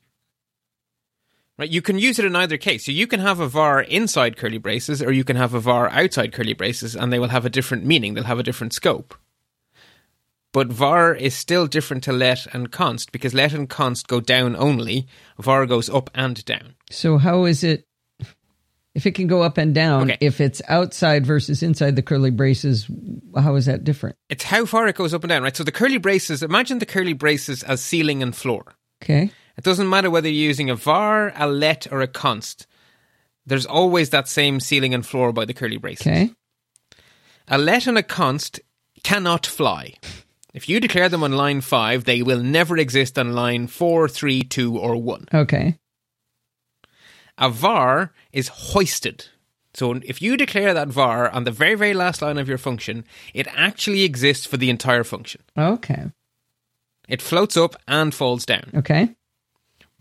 Right? You can use it in either case. So you can have a var inside curly braces, or you can have a var outside curly braces, and they will have a different meaning. They'll have a different scope. But var is still different to let and const because let and const go down only. var goes up and down. So how is it? If it can go up and down, Okay. if it's outside versus inside the curly braces, how is that different? It's how far it goes up and down, right? So the curly braces, imagine the curly braces as ceiling and floor. Okay. It doesn't matter whether you're using a var, a let, or a const. There's always that same ceiling and floor by the curly braces. Okay. A let and a const cannot fly. If you declare them on line 5, they will never exist on line four, three, two, or 1. Okay. A var is hoisted. So if you declare that var on the very, very last line of your function, it actually exists for the entire function. Okay. It floats up and falls down, Okay.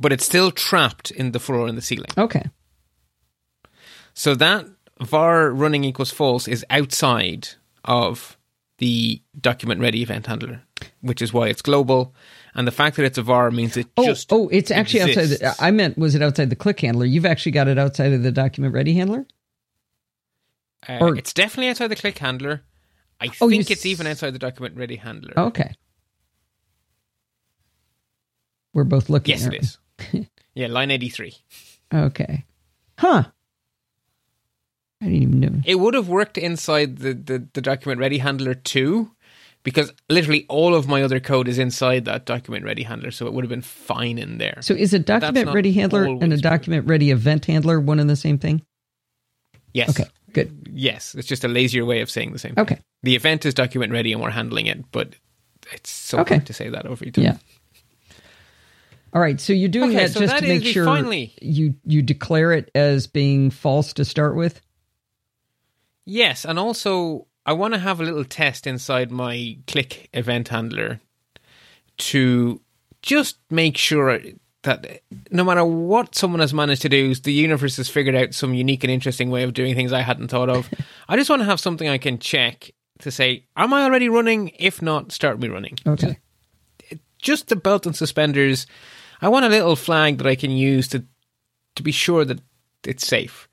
But it's still trapped in the floor and the ceiling. Okay. So that var running equals false is outside of the document ready event handler, which is why it's global. And the fact that it's a var means it Oh, just oh, it's actually outside. The, I meant, was it outside the click handler? You've actually got it outside of the document ready handler. Uh, or- it's definitely outside the click handler. I Oh, think it's s- even outside the document ready handler. Okay. We're both looking. yes, it is. [LAUGHS] yeah, line eighty three. Okay. Huh. I didn't even know. It would have worked inside the, the, the document ready handler too, because literally all of my other code is inside that document ready handler, so it would have been fine in there. So is a document ready handler and a document ready event handler one and the same thing? yes. Okay. Good. Yes, it's just a lazier way of saying the same. Thing. Okay. The event is document ready and we're handling it, but it's so Okay. hard to say that over time. Yeah. All right. So you're doing Okay, that so just that to make sure finally- you you declare it as being false to start with. Yes, and also I want to have a little test inside my click event handler to just make sure that no matter what someone has managed to do, the universe has figured out some unique and interesting way of doing things I hadn't thought of. [LAUGHS] I just want to have something I can check to say, am I already running? If not, start me running. Okay. Just the belt and suspenders. I want a little flag that I can use to to be sure that it's safe.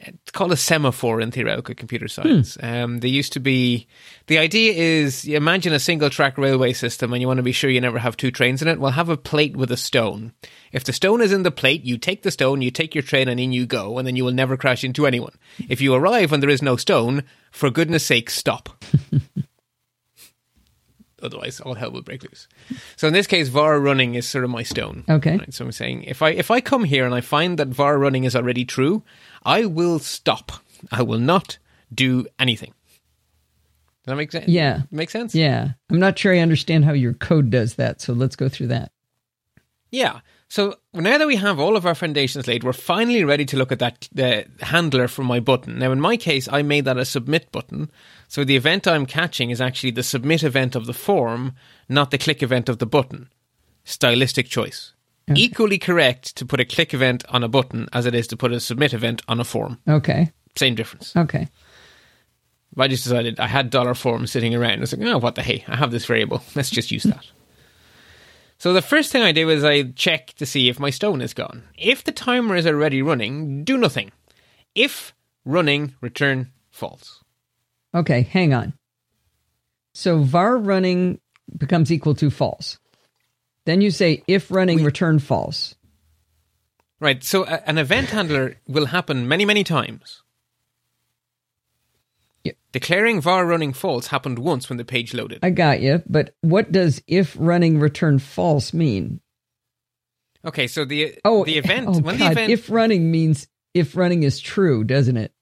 It's called a semaphore in theoretical computer science. Um, they used to be. The idea is you imagine a single track railway system and you want to be sure you never have two trains in it. Well, have a plate with a stone. If the stone is in the plate, you take the stone, you take your train, and in you go, and then you will never crash into anyone. If you arrive when there is no stone, for goodness sake, stop. [LAUGHS] otherwise all hell will break loose. So in this case, var running is sort of my stone. Okay. Right? So I'm saying if I if I come here and I find that var running is already true, I will stop. I will not do anything. Does that make sense? Yeah. Make sense? Yeah. I'm not sure I understand how your code does that, so let's go through that. Yeah. So now that we have all of our foundations laid, we're finally ready to look at that the handler for my button. Now, in my case, I made that a submit button. So the event I'm catching is actually the submit event of the form, not the click event of the button. Stylistic choice. Equally correct to put a click event on a button as it is to put a submit event on a form. Okay. Same difference. Okay. I just decided I had dollar form sitting around. I was like, oh, what the hey, I have this variable. [LAUGHS] Let's just use that. So the first thing I do is I check to see if my stone is gone. If the timer is already running, do nothing. If running, return false. Okay, hang on. So var running becomes equal to false. Then you say if running return false. Right, so a, an event handler will happen many, many times. Yeah. Declaring var running false happened once when the page loaded. I got you, but what does if running return false mean? Okay, so the Oh, the eh, event oh when God, the event if running means if running is true, doesn't it?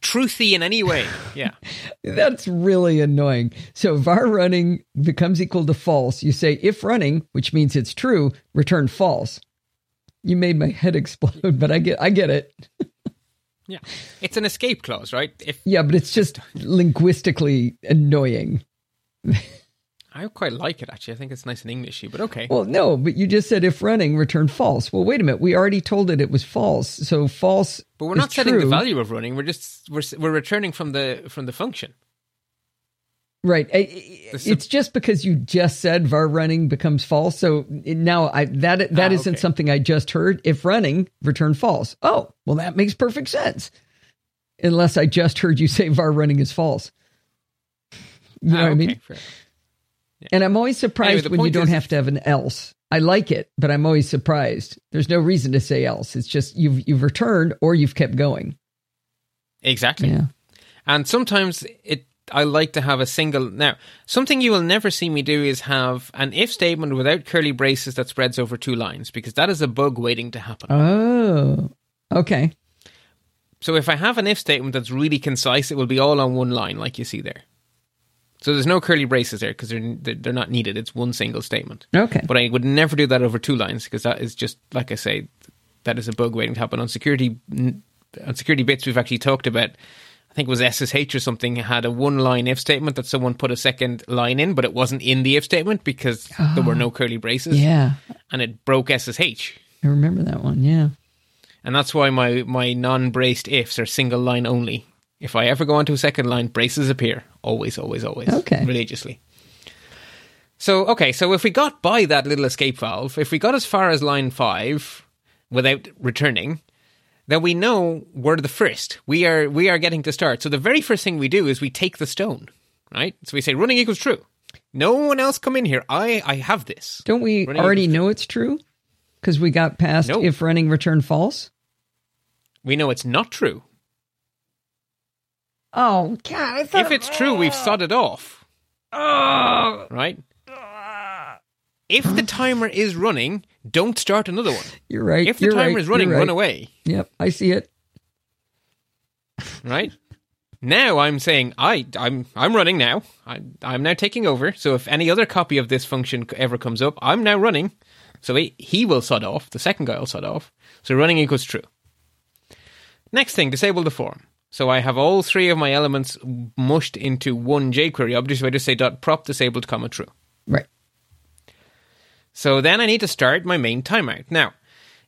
truthy in any way, yeah. [LAUGHS] That's really annoying. So var running becomes equal to false. You say if running, which means it's true, return false. You made my head [LAUGHS] explode, but I get I get it. [LAUGHS] Yeah. It's an escape clause, right? If Yeah, but it's just linguistically annoying. I quite like it actually. I think it's nice and Englishy, but okay. Well, no, but you just said if running, return false. Well, wait a minute. We already told it it was false. So false. but we're not setting the value of running. We're just we're we're returning from the from the function. Right. I- I- sub- It's just because you just said var running becomes false. So now I that that Ah, not okay. something I just heard. If running, return false. Oh, well, that makes perfect sense. Unless I just heard you say var running is false. You know Ah, what I mean? okay, fair. And I'm always surprised Anyway, when you don't is- have to have an else. I like it, but I'm always surprised. There's no reason to say else. It's just you've you've returned or you've kept going. Exactly. Yeah. And sometimes it I like to have a single now something you will never see me do is have an if statement without curly braces that spreads over two lines because that is a bug waiting to happen. Oh. Okay. So if I have an if statement that's really concise, it will be all on one line, like you see there. So there's no curly braces there because they're they're not needed. It's one single statement. Okay. But I would never do that over two lines because that is just like I say, that is a bug waiting to happen on security. On security bits, we've actually talked about. I think it was SSH or something had a one line if statement that someone put a second line in, but it wasn't in the if statement because there were no ah, curly braces, Yeah. and it broke SSH. I remember that one. Yeah. And that's why my, my non braced ifs are single line only. If I ever go onto a second line, braces appear. Always, always, always. Okay. Religiously. So, okay, so if we got by that little escape valve, if we got as far as line five without returning, then we know we're the first. We are we are getting to start. So the very first thing we do is we take the stone, right? So we say running equals true. No one else come in here. I I have this. Don't we Running already know it's true? Because we got past if running return false. We know it's not true. Oh God! I thought If it's true, we've sodded off. Oh. Right? If the timer is running, don't start another one. [LAUGHS] you're right. If the timer right, is running, right. run away. Yep, I see it. Right? now I'm saying I I'm I'm running now. I I'm now taking over. So if any other copy of this function ever comes up, I'm now running. So he, he will sod off. The second guy will sod off. So running equals true. Next thing, disable the form. So I have all three of my elements mushed into one jQuery object. So I just say dot prop disabled comma true. So then I need to start my main timeout. Now,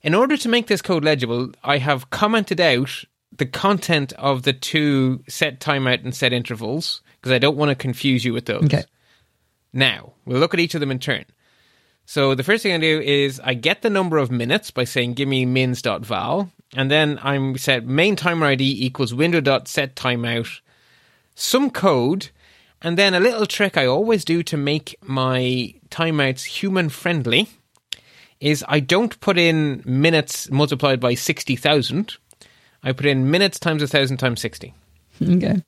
in order to make this code legible, I have commented out the content of the two set timeout and set intervals because I don't want to confuse you with those. Okay. Now, we'll look at each of them in turn. So the first thing I do is I get the number of minutes by saying give me mins.val, and then I'm set main timer ID equals window.set timeout, some code, and then a little trick I always do to make my timeouts human friendly is I don't put in minutes multiplied by 60,000. I put in minutes times 1,000 times 60 Okay.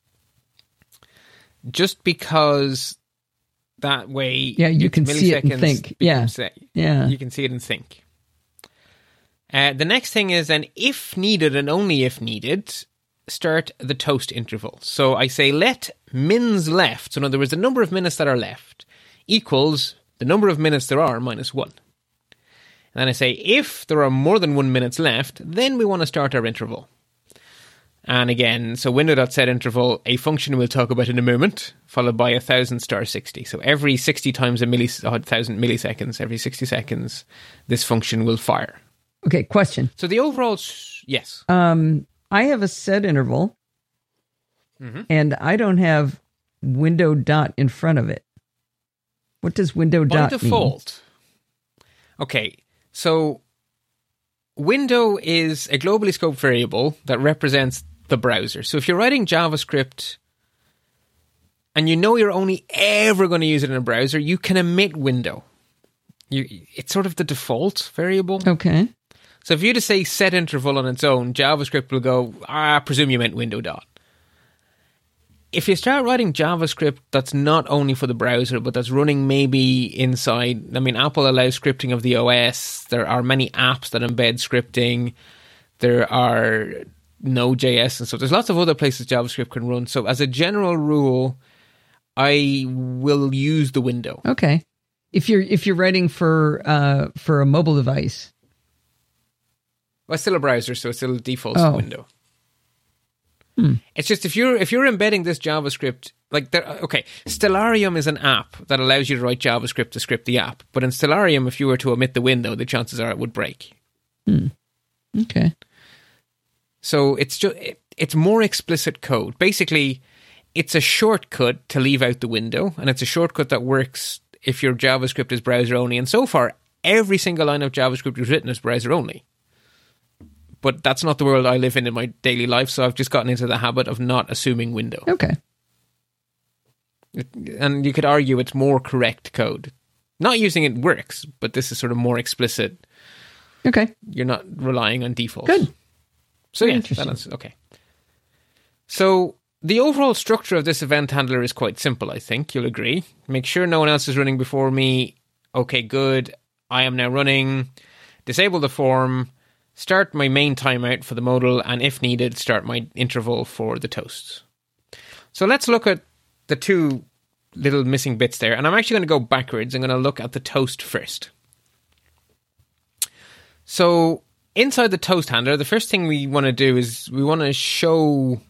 just because That way, Yeah, you can see it and think. Yeah. Yeah. you can see it and think. Uh, the next thing is then, if needed and only if needed, start the toast interval. So I say let mins left, so in other words, the number of minutes that are left equals the number of minutes there are minus one. And then I say if there are more than one minutes left, then we want to start our interval. And again, so window.set interval, a function we'll talk about in a moment, followed by a thousand star 60. So every 60 times a millis- thousand milliseconds, every 60 seconds, this function will fire. Okay, question. So the overall, yes. Um, I have a set interval, Mm-hmm. and I don't have window dot in front of it. What does window By dot mean? default. Okay, so window is a globally scoped variable that represents the browser. So if you're writing JavaScript and you know you're only ever going to use it in a browser, you can omit window. You, it's sort of the default variable. Okay. So if you to say set interval on its own, JavaScript will go, ah, I presume you meant window dot. If you start writing JavaScript that's not only for the browser, but that's running maybe inside, I mean, Apple allows scripting of the OS. There are many apps that embed scripting. There are Node.js and stuff. There's lots of other places JavaScript can run. So as a general rule, I will use the window. Okay. If you're if you're writing for uh for a mobile device, Well, it's still a browser, so it's still a default Oh. window. Hmm. It's just if you're if you're embedding this JavaScript, like there, okay, Stellarium is an app that allows you to write JavaScript to script the app. But in Stellarium, if you were to omit the window, the chances are it would break. Hmm. okay. So it's just it, it's more explicit code. Basically, it's a shortcut to leave out the window, and it's a shortcut that works if your JavaScript is browser only. And so far, every single line of JavaScript you've written is browser only. But that's not the world I live in in my daily life, so I've just gotten into the habit of not assuming window. Okay. And you could argue it's more correct code. Not using it works, but this is sort of more explicit. Okay. You're not relying on default. Good. So yeah, okay. So the overall structure of this event handler is quite simple, I think. You'll agree. Make sure no one else is running before me. Okay, good. I am now running. Disable the form. Start my main timeout for the modal, and if needed, start my interval for the toasts. So let's look at the two little missing bits there. And I'm actually going to go backwards. I'm going to look at the toast first. So inside the toast handler, the first thing we want to do is we want to show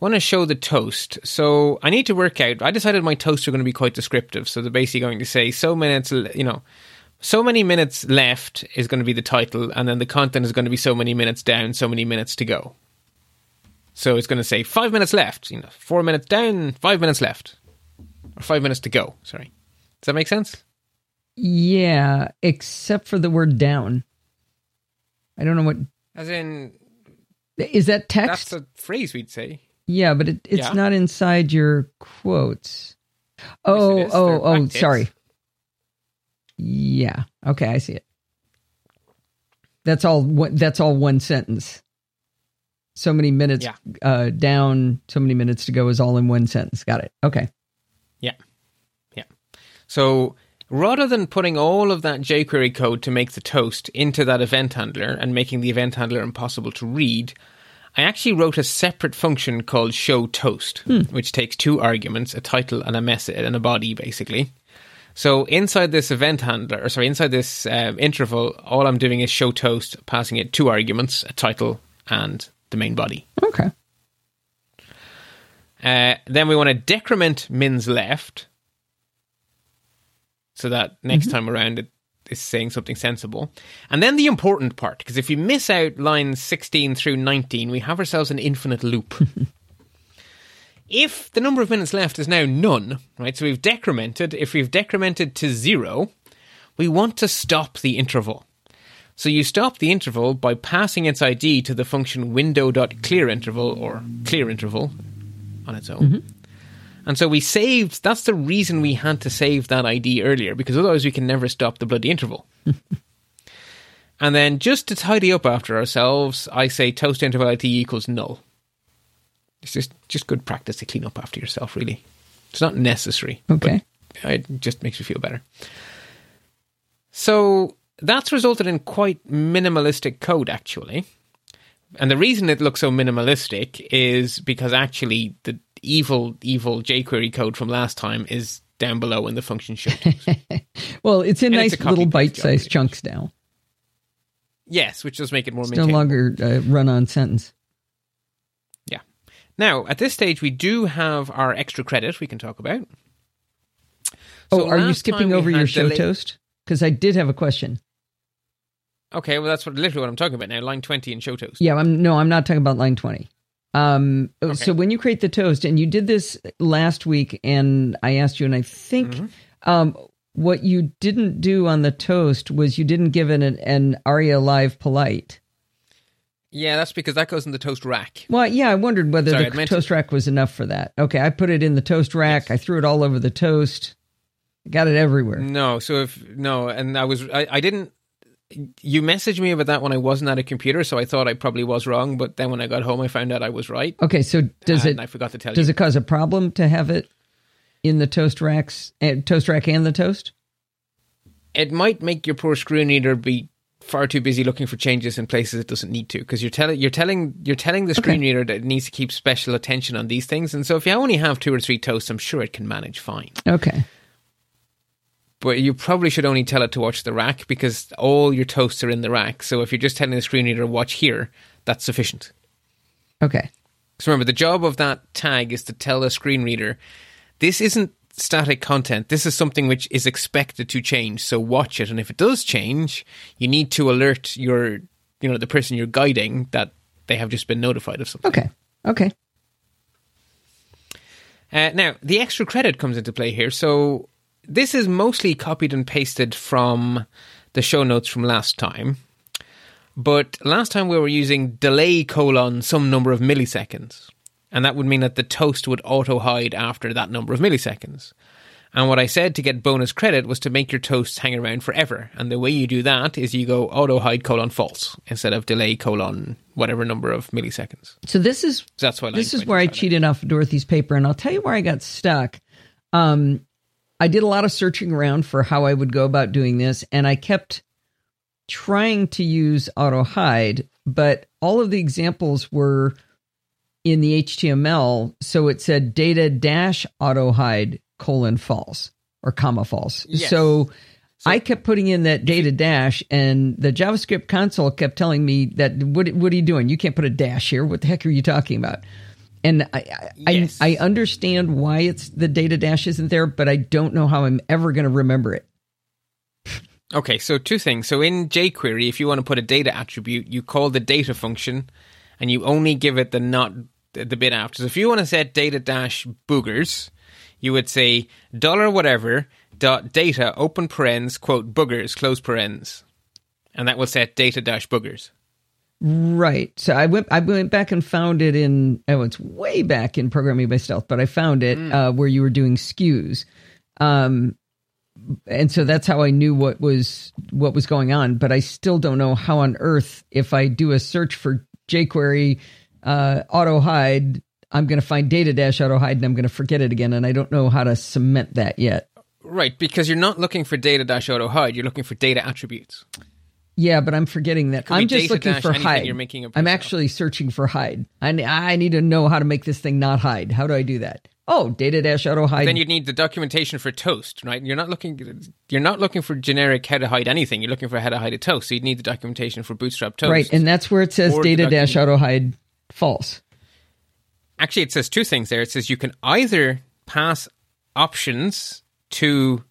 want to show the toast. So I need to work out. I decided my toasts are going to be quite descriptive. So they're basically going to say so minutes, you know, so many minutes left is going to be the title, and then the content is going to be so many minutes down, so many minutes to go. So it's going to say five minutes left, you know, four minutes down, five minutes left, or five minutes to go. Sorry, does that make sense? Yeah, except for the word down. I don't know what As in, is that text? that's a phrase we'd say. yeah, but it, it's Yeah. not inside your quotes. Oh, oh, oh, sorry. Yeah. Okay, I see it. That's all. One, that's all one sentence. So many minutes Yeah. uh, down. So many minutes to go is all in one sentence. Got it. Okay. Yeah. Yeah. So rather than putting all of that jQuery code to make the toast into that event handler and making the event handler impossible to read, I actually wrote a separate function called show toast, which takes two arguments, a title and a message and a body basically. So inside this event handler, or sorry, inside this um, interval, all I'm doing is show toast, passing it two arguments, a title and the main body. Okay. Uh, then we want to decrement mins left so that next time around it is saying something sensible. And then the important part, because if you miss out lines 16 through 19, we have ourselves an infinite loop. [LAUGHS] if the number of minutes left is now none, right, so we've decremented, if we've decremented to zero, we want to stop the interval. So you stop the interval by passing its ID to the function window.clearInterval or clearInterval on its own. Mm-hmm. And so we saved, that's the reason we had to save that ID earlier, because otherwise we can never stop the bloody interval. [LAUGHS] and then just to tidy up after ourselves, I say toast interval ID equals null. It's just, just good practice to clean up after yourself, really. It's not necessary. Okay. it just makes me feel better. So that's resulted in quite minimalistic code, actually. And the reason it looks so minimalistic is because actually the evil, evil jQuery code from last time is down below in the function show. [LAUGHS] well, it's in And nice it's little bite-sized chunks now. yes, which does make it more It's no longer a run-on sentence. Now, at this stage, we do have our extra credit we can talk about. Oh, are you skipping over your show delay- toast? Because I did have a question. Okay, well, that's what literally what I'm talking about now. Line 20 in show toast. Yeah, I'm no, I'm not talking about line 20. Um, Okay. so when you create the toast, and you did this last week, and I asked you, and I think Mm-hmm. um, what you didn't do on the toast was you didn't give it an, an Aria Live polite. Yeah, that's because that goes in the toast rack. Well, yeah, I wondered whether Sorry, the toast rack was enough for that. Okay, I put it in the toast rack. I threw it all over the toast. Got it everywhere. No, so if no, and I was I, I didn't. You messaged me about that when I wasn't at a computer, so I thought I probably was wrong. But then when I got home, I found out I was right. Okay, so does it I forgot to tell does you. it cause a problem to have it in the toast racks, uh, toast rack and the toast? It might make your poor screen reader be far too busy looking for changes in places it doesn't need to because you're telling you're telling you're telling the screen reader that it needs to keep special attention on these things. And so if you only have two or three toasts, I'm sure it can manage fine. Okay. But you probably should only tell it to watch the rack because all your toasts are in the rack. So if you're just telling the screen reader watch here, that's sufficient. Okay. So remember, the job of that tag is to tell the screen reader this isn't static content. This is something which is expected to change. So watch it, and if it does change, you need to alert your, you know, the person you're guiding that they have just been notified of something. Okay. Okay. Uh, now, the extra credit comes into play here. So this is mostly copied and pasted from the show notes from last time. But last time we were using delay colon some number of milliseconds. And that would mean that the toast would auto hide after that number of milliseconds. And what I said to get bonus credit was to make your toasts hang around forever. And the way you do that is you go auto hide colon false instead of delay colon whatever number of milliseconds. So this is So that's why this is where I cheated off of Dorothy's paper, and I'll tell you where I got stuck. Um, I did a lot of searching around for how I would go about doing this, and I kept trying to use auto hide, but all of the examples were in the HTML, so it said data dash auto hide colon false or comma false. Yes. So, I kept putting in that data dash, and the JavaScript console kept telling me that what what are you doing? You can't put a dash here. What the heck are you talking about? And I I, Yes. I, I understand why it's the data dash isn't there, but I don't know how I'm ever going to remember it. Okay, so two things. So in jQuery, if you want to put a data attribute, you call the data function, and you only give it the not the bit after. So if you want to set data dash boogers, you would say dollar whatever dot data open parens quote boogers close parens, and that will set data dash boogers. Right. So I went I went back and found it in oh it's way back in programming by stealth, but I found it uh, where you were doing skews. Um and so that's how I knew what was what was going on, but I still don't know how on earth if I do a search for jQuery uh auto hide, I'm going to find data dash auto hide and I'm going to forget it again and I don't know how to cement that yet. Right, because you're not looking for data dash auto hide, you're looking for data attributes. Yeah, but I'm forgetting that. I'm just looking for hide. you're making I'm actually searching for hide. I, I need to know how to make this thing not hide. How do I do that? Oh, data dash auto hide. then you'd need the documentation for toast, right? You're not looking you're not looking for generic how to hide anything. You're looking for how to hide a toast. So you'd need the documentation for Bootstrap toast. right, and that's where it says data dash auto hide false. actually it says two things there. It says you can either pass options to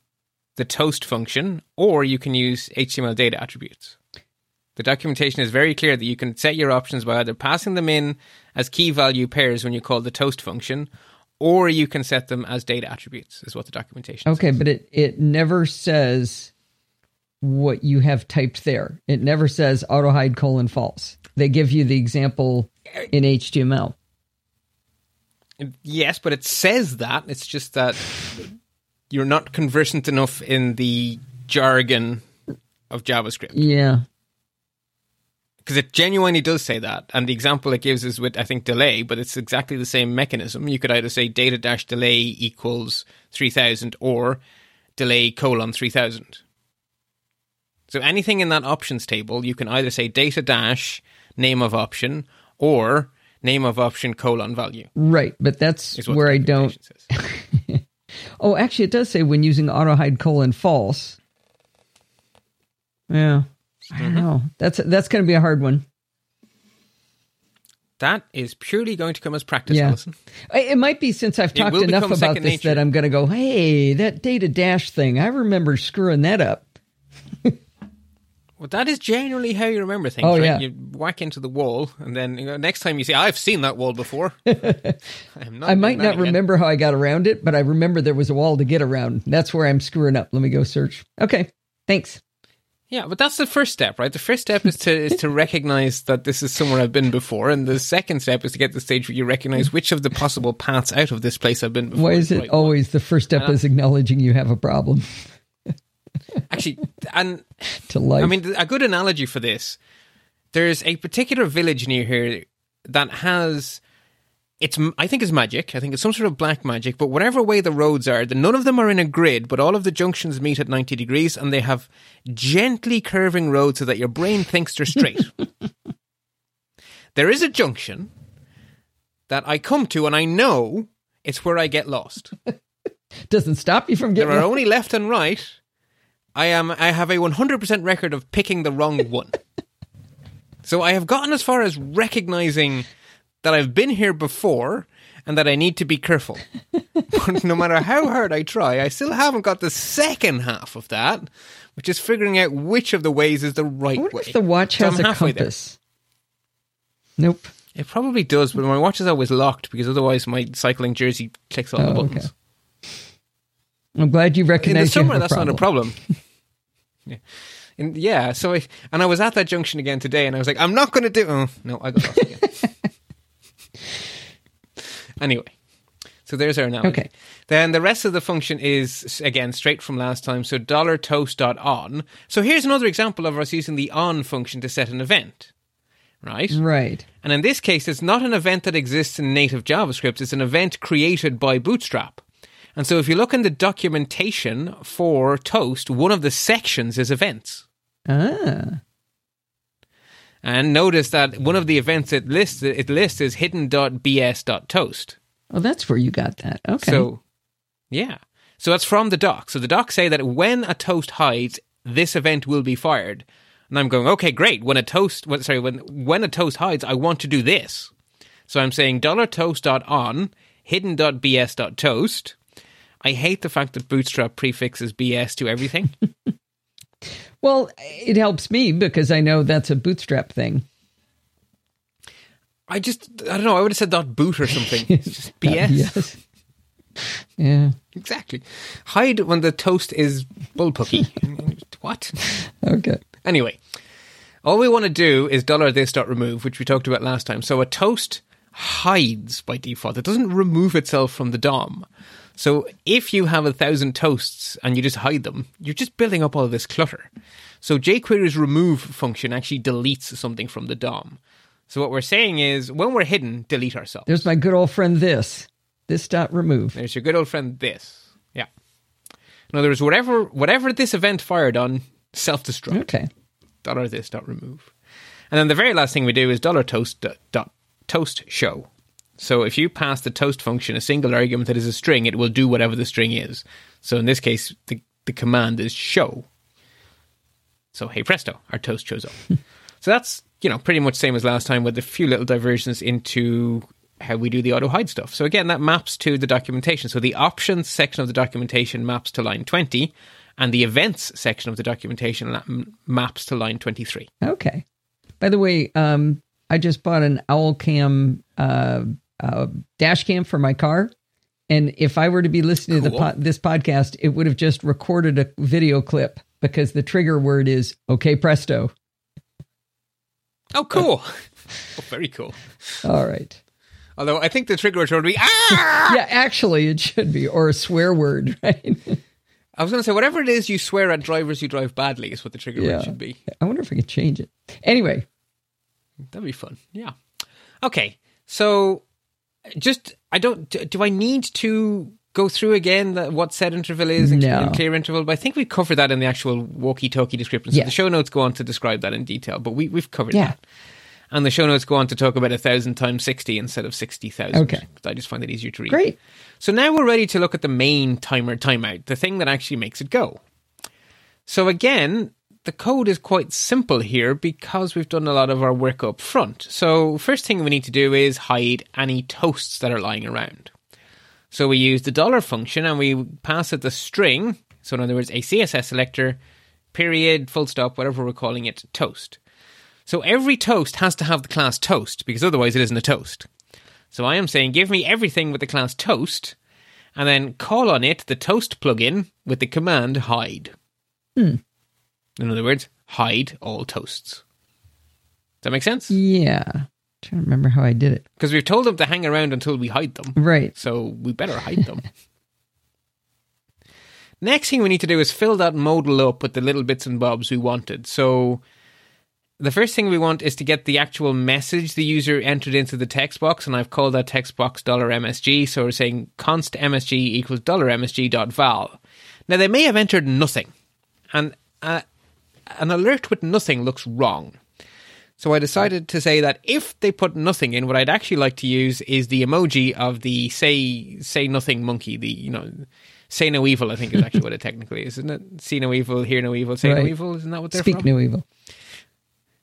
the toast function or you can use HTML data attributes. The documentation is very clear that you can set your options by either passing them in as key value pairs when you call the toast function or you can set them as data attributes is what the documentation says. Okay, but it it never says what you have typed there. It never says auto hide colon false. They give you the example in HTML. Yes, but it says that. It's just that you're not conversant enough in the jargon of JavaScript. Yeah. because it genuinely does say that. And the example it gives is with, I think, delay, but it's exactly the same mechanism. You could either say data dash delay equals 3000 or delay colon 3000. So anything in that options table, you can either say data dash name of option or name of option colon value. Right, but that's where I don't. [LAUGHS] oh, actually, it does say when using auto hide colon false. Yeah, I don't mm-hmm. know. That's that's going to be a hard one. That is purely going to come as practice, yeah. Allison. It might be since I've talked enough about this nature. that I'm going to go, hey, that data dash thing, I remember screwing that up. Well, that is generally how you remember things. Oh, right? yeah. You whack into the wall, and then you know, next time you say, I've seen that wall before. [LAUGHS] I might not remember how I got around it, but I remember there was a wall to get around. That's where I'm screwing up. Let me go search. Okay. Thanks. Yeah, but that's the first step, right? The first step is to is to recognize that this is somewhere I've been before, and the second step is to get to the stage where you recognize which of the possible paths out of this place I've been before. Why is it right always one. the first step is acknowledging you have a problem? Actually, and [LAUGHS] to life. I mean, a good analogy for this. There's a particular village near here that has it's I think it's magic. I think it's some sort of black magic. But whatever way the roads are, the, none of them are in a grid, but all of the junctions meet at ninety degrees, and they have gently curving roads so that your brain thinks they're straight. [LAUGHS] there is a junction that I come to, and I know it's where I get lost. [LAUGHS] Doesn't stop you from getting. There are only left and right, I am I have a 100% record of picking the wrong one. [LAUGHS] so I have gotten as far as recognizing that I've been here before and that I need to be careful. but [LAUGHS] no matter how hard I try, I still haven't got the second half of that, which is figuring out which of the ways is the right I way. If the watch so has a compass. There. Nope. It probably does, but my watch is always locked because otherwise my cycling jersey clicks all oh, the buttons. Okay. I'm glad you recognize. In the summer, that's problem. not a problem. yeah. [LAUGHS] And yeah, so I and I was at that junction again today, and I was like, I'm not going to do. Oh no, I got lost again. [LAUGHS] anyway, so there's our analogy. Okay. Then the rest of the function is again straight from last time. So dollar toast dot on. So here's another example of us using the on function to set an event. Right? Right. And in this case, it's not an event that exists in native JavaScript. It's an event created by Bootstrap. And so if you look in the documentation for Toast, one of the sections is events. Ah. And notice that one of the events it lists it lists is hidden.bs.toast. Oh, that's where you got that. Okay. So, yeah. So that's from the doc. So the docs say that when a toast hides, this event will be fired. And I'm going, okay, great. When a toast, sorry, when when a toast hides, I want to do this. So I'm saying dollar $toast.on hidden.bs.toast I hate the fact that Bootstrap prefixes BS to everything. [LAUGHS] well, it helps me because I know that's a Bootstrap thing. I just, I don't know, I would have said dot boot or something. [LAUGHS] It's just BS. yeah. Exactly. Hide when the toast is bullpucky. [LAUGHS] what? Okay. Anyway, all we want to do is dollar this dot remove, which we talked about last time. So a toast hides by default. It doesn't remove itself from the DOM. So if you have a thousand toasts and you just hide them, you're just building up all this clutter. So jQuery's remove function actually deletes something from the DOM. So what we're saying is when we're hidden, delete ourselves. There's my good old friend this. This dot remove. There's your good old friend this. Yeah. In other words, whatever whatever this event fired on, self destruct. Okay. Dollar this dot remove. And then the very last thing we do is dollar toast dot, dot toast show. So if you pass the toast function a single argument that is a string, it will do whatever the string is. So in this case, the, the command is show. So hey presto, our toast shows up. [LAUGHS] so that's, you know, pretty much same as last time with a few little diversions into how we do the auto hide stuff. So again, that maps to the documentation. So the options section of the documentation maps to line 20 and the events section of the documentation maps to line 23. Okay. By the way, um, I just bought an OwlCam uh, uh, dash cam for my car. And if I were to be listening cool. to po- this podcast, it would have just recorded a video clip because the trigger word is okay presto. Oh, cool. oh, [LAUGHS] very cool. All right. Although I think the trigger word would be ah. [LAUGHS] yeah, actually, it should be or a swear word, [LAUGHS] right? I was going to say whatever it is you swear at drivers who drive badly is what the trigger yeah. word should be. I wonder if I could change it. Anyway, That'd be fun. Yeah. Okay. So just I don't do I need to go through again the, what set interval is and, No. clear interval? But I think we covered that in the actual walkie-talkie description. So Yeah. the show notes go on to describe that in detail, but we we've covered Yeah. that. And the show notes go on to talk about a thousand times sixty instead of sixty thousand. Okay. I just find it easier to read. Great. So now we're ready to look at the main timer timeout, the thing that actually makes it go. So again, the code is quite simple here because we've done a lot of our work up front. So first thing we need to do is hide any toasts that are lying around. So we use the dollar function and we pass it the string. So in other words, a CSS selector, period, full stop, whatever we're calling it, toast. So every toast has to have the class toast because otherwise it isn't a toast. So I am saying give me everything with the class toast and then call on it the toast plugin with the command hide. Hmm. In other words, hide all toasts. Does that make sense? Yeah. I'm trying to remember how I did it. Because we've told them to hang around until we hide them. Right. So we better hide them. [LAUGHS] Next thing we need to do is fill that modal up with the little bits and bobs we wanted. So the first thing we want is to get the actual message the user entered into the text box, and I've called that text box $MSG. So we're saying const MSG equals $MSG dot val. Now they may have entered nothing, and uh, an alert with nothing looks wrong. So I decided to say that if they put nothing in, what I'd actually like to use is the emoji of the say say nothing monkey. The you know say no evil. I think is actually what it [LAUGHS] technically is, isn't it? See no evil, hear no evil, say no evil. Isn't that what they're saying? Speak from? no evil.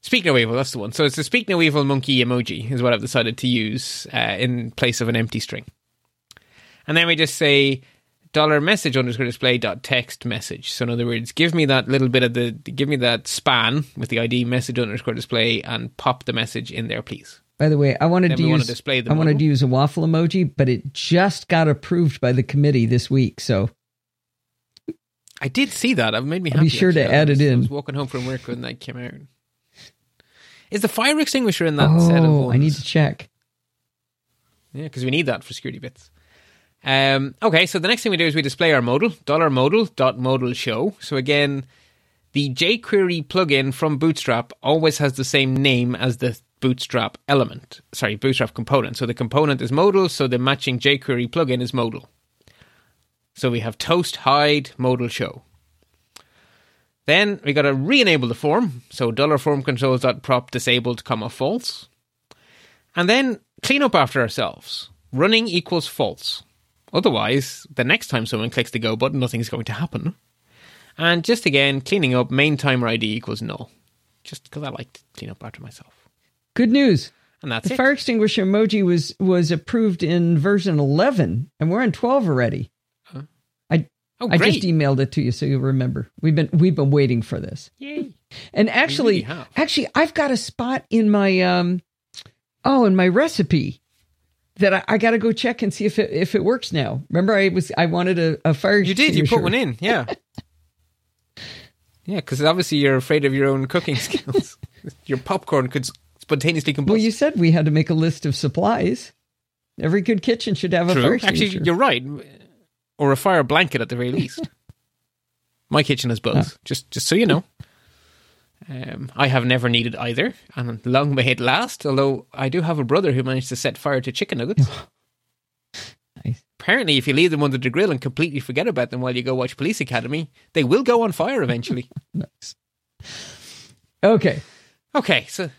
Speak no evil. That's the one. So it's the speak no evil monkey emoji is what I've decided to use uh, in place of an empty string. And then we just say dollar message underscore display dot text message. So in other words, give me that little bit of the give me that span with the ID message underscore display and pop the message in there, please. By the way, I wanted to use display the I wanted to use a waffle emoji, but it just got approved by the committee this week. So I did see that. It made me I'll happy. be sure to actually. I add it was- I in. was walking home from work when that came out. Is the fire extinguisher in that set of oh, ones? I need to check. Yeah, because we need that for security bits. Um, okay, so the next thing we do is we display our modal, dollar modal dot modal show. So again, the jQuery plugin from Bootstrap always has the same name as the Bootstrap element. Sorry, Bootstrap component. So the component is modal, so the matching jQuery plugin is modal. So we have toast hide modal show. Then we got to re-enable the form. So dollar form controls dot prop disabled comma false. And then clean up after ourselves. Running equals false. Otherwise, the next time someone clicks the go button, nothing's going to happen. And just again, cleaning up main timer ID equals null. Just because I like to clean up after myself. Good news. And that's The it. fire extinguisher emoji was was approved in version 11 and we're in 12 already. I oh, I just emailed it to you so you'll remember. We've been we've been waiting for this. Yay. And actually, really actually, I've got a spot in my um, oh, in my recipe that I, I got to go check and see if it if it works now. Remember, I was I wanted a, a fire. You did. You put one in. Yeah. [LAUGHS] yeah, because obviously you're afraid of your own cooking skills. [LAUGHS] your popcorn could spontaneously combust. Well, you said we had to make a list of supplies. Every good kitchen should have a fire True. extinguisher. Actually, you're right. Or a fire blanket at the very least. [LAUGHS] My kitchen has both. Just, just so you know. Um, I have never needed either, and long may it last. Although I do have a brother who managed to set fire to chicken nuggets. [LAUGHS] Nice. Apparently, if you leave them under the grill and completely forget about them while you go watch Police Academy, they will go on fire eventually. [LAUGHS] Nice. Okay. okay, so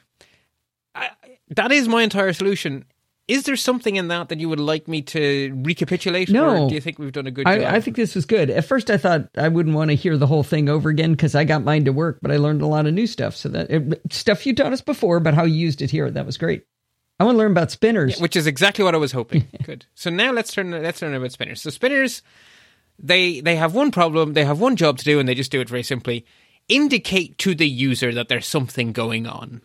I, that is my entire solution. Is there something in that that you would like me to recapitulate? No. Or do you think we've done a good job? I, I think this was good. At first, I thought I wouldn't want to hear the whole thing over again because I got mine to work, but I learned a lot of new stuff. So that it, stuff you taught us before, but how you used it here, that was great. I want to learn about spinners. which is exactly what I was hoping. [LAUGHS] Good. So now let's turn let's learn about spinners. So spinners, they they have one problem, they have one job to do, and they just do it very simply. Indicate to the user that there's something going on.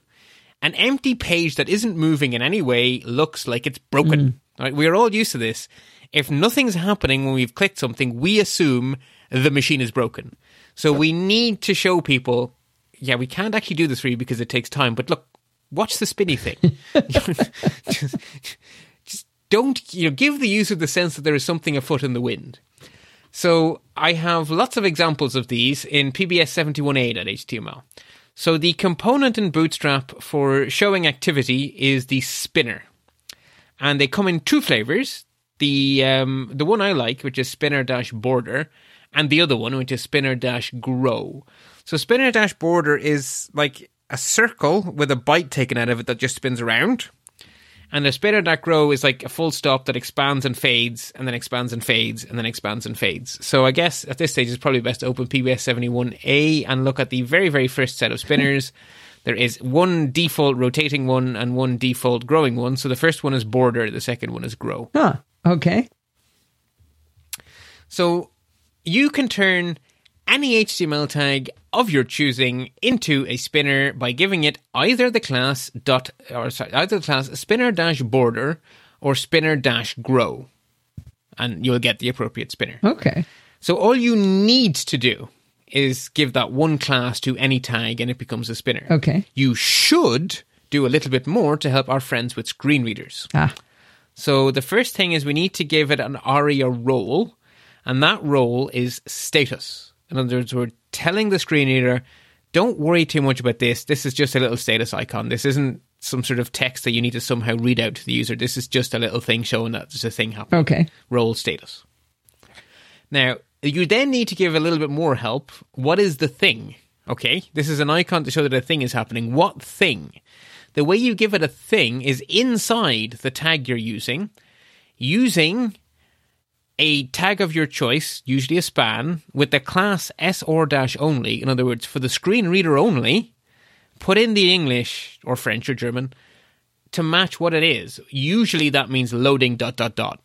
An empty page that isn't moving in any way looks like it's broken. Hmm. Right? We're all used to this. If nothing's happening when we've clicked something, we assume the machine is broken. So we need to show people, yeah, we can't actually do this for you because it takes time. But look, watch the spinny thing. [LAUGHS] [LAUGHS] just, just don't you know give the user the sense that there is something afoot in the wind. So I have lots of examples of these in PBS 71a.html. So the component in Bootstrap for showing activity is the spinner, and they come in two flavors. The um, the one I like, which is spinner dash border, and the other one, which is spinner dash grow. So spinner dash border is like a circle with a byte taken out of it that just spins around. And dash grow is like a full stop that expands and fades, and then expands and fades, and then expands and fades. So I guess at this stage it's probably best to open PBS 71A and look at the very, very first set of spinners. [LAUGHS] there is one default rotating one and one default growing one. So the first one is border, the second one is grow. Huh. Okay. So you can turn any HTML tag of your choosing into a spinner by giving it either the class dot or sorry, either the class spinner dash border or spinner dash grow, and you'll get the appropriate spinner. Okay. So all you need to do is give that one class to any tag, and it becomes a spinner. Okay. You should do a little bit more to help our friends with screen readers. Ah. So the first thing is we need to give it an ARIA role, and that role is status. In other words, we're telling the screen reader, don't worry too much about this. This is just a little status icon. This isn't some sort of text that you need to somehow read out to the user. This is just a little thing showing that there's a thing happening. Okay. Role status. Now, you then need to give a little bit more help. What is the thing? Okay, this is an icon to show that a thing is happening. What thing? The way you give it a thing is inside the tag you're using, using a tag of your choice, usually a span, with the class SR dash only. In other words, for the screen reader only, put in the English or French or German to match what it is. Usually that means loading dot dot dot.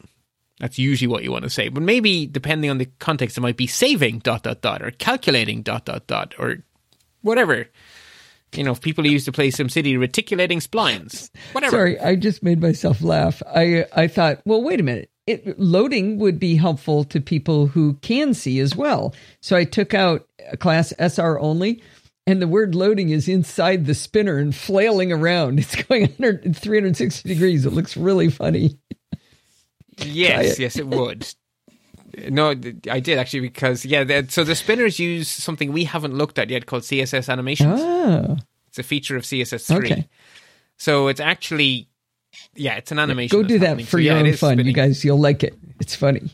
That's usually what you want to say. But maybe depending on the context, it might be saving dot dot dot or calculating dot dot dot or whatever. You know, people used to play SimCity reticulating splines. Whatever. Sorry, I just made myself laugh. I I thought, well, wait a minute. It, loading would be helpful to people who can see as well. So I took out a class SR only, and the word loading is inside the spinner and flailing around. It's going [LAUGHS] 100, 360 degrees. It looks really funny. Yes, yes, it would. No, I did actually because yeah. So the spinners use something we haven't looked at yet called CSS animations. Oh, It's a feature of CSS three. Okay. So it's actually yeah, it's an animation. go do that for So, your yeah, own fun, you guys. You'll like it. It's funny.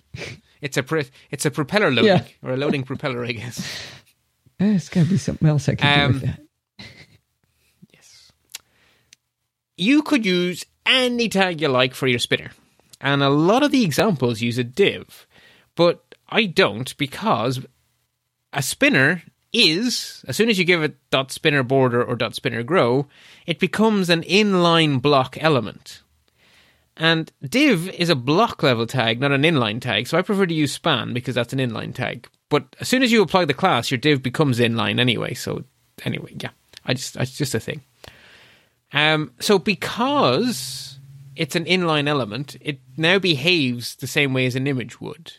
It's a pro- it's a propeller loading Yeah. or a loading propeller, I guess. [LAUGHS] Eh, It's got to be something else I can do with Um, that. Yes. You could use any tag you like for your spinner. And a lot of the examples use a div. But I don't because a spinner is, as soon as you give it dot spinner border or dot spinner grow, it becomes an inline block element. And div is a block level tag, not an inline tag. So I prefer to use span because that's an inline tag. But as soon as you apply the class, your div becomes inline anyway. So anyway, yeah, I just it's just a thing. Um, so because it's an inline element, it now behaves the same way as an image would.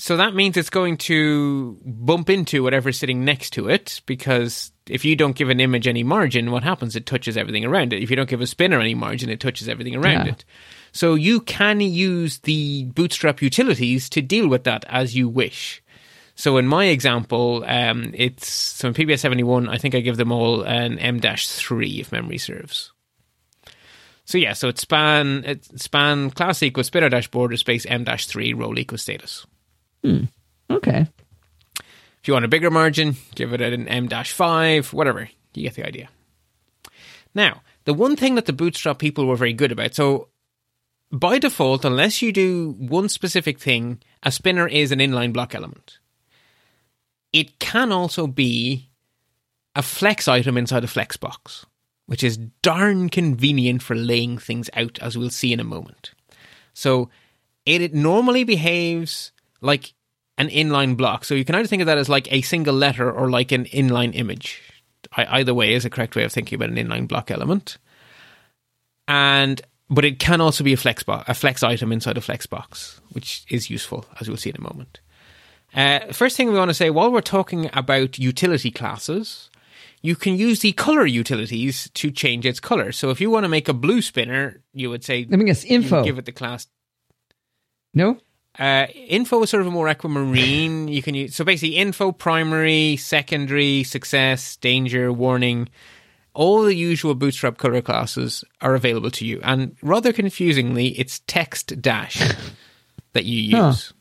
So that means it's going to bump into whatever's sitting next to it because if you don't give an image any margin, what happens? It touches everything around it. If you don't give a spinner any margin, it touches everything around Yeah. it. So you can use the Bootstrap utilities to deal with that as you wish. So in my example, um, it's so in PBS seventy one. I think I give them all an M three if memory serves. So yeah, so it's span it's span class equals spinner dash border space M three role equals status. Hmm. Okay. If you want a bigger margin, give it an M five, whatever. You get the idea. Now, the one thing that the Bootstrap people were very good about, so by default, unless you do one specific thing, a spinner is an inline block element. It can also be a flex item inside a flex box, which is darn convenient for laying things out, as we'll see in a moment. So it normally behaves like an inline block. So you can either think of that as like a single letter or like an inline image. I, either way is a correct way of thinking about an inline block element. And but it can also be a flex bo- a flex item inside a flex box, which is useful as we'll see in a moment. Uh, first thing we want to say while we're talking about utility classes, you can use the color utilities to change its color. So if you want to make a blue spinner, you would say Let me guess. Info. give it the class no. Uh, info is sort of a more aquamarine. [LAUGHS] You can use so basically info, primary, secondary, success, danger, warning. All the usual Bootstrap color classes are available to you, and rather confusingly, it's text dash [LAUGHS] that you use,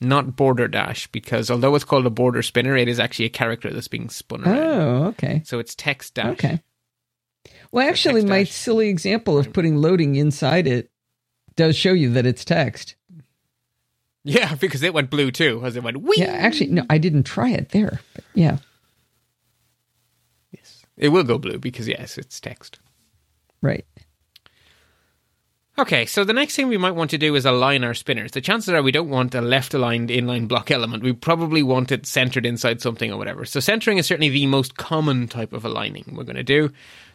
not border dash, because although it's called a border spinner, it is actually a character that's being spun around. Oh, okay. So it's text dash. Okay. Well, actually, my dash. silly example of putting loading inside it does show you that it's text. Yeah, [LAUGHS] because it went blue too, as it went wee. Yeah, actually, no, I didn't try it there. Yeah. Yes. It will go blue because yes, it's text. Right. Okay, so the next thing we might want to do is align our spinners. The chances are we don't want a left aligned inline block element. We probably want it centered inside something or whatever. So centering is certainly the most common type of aligning we're going to do.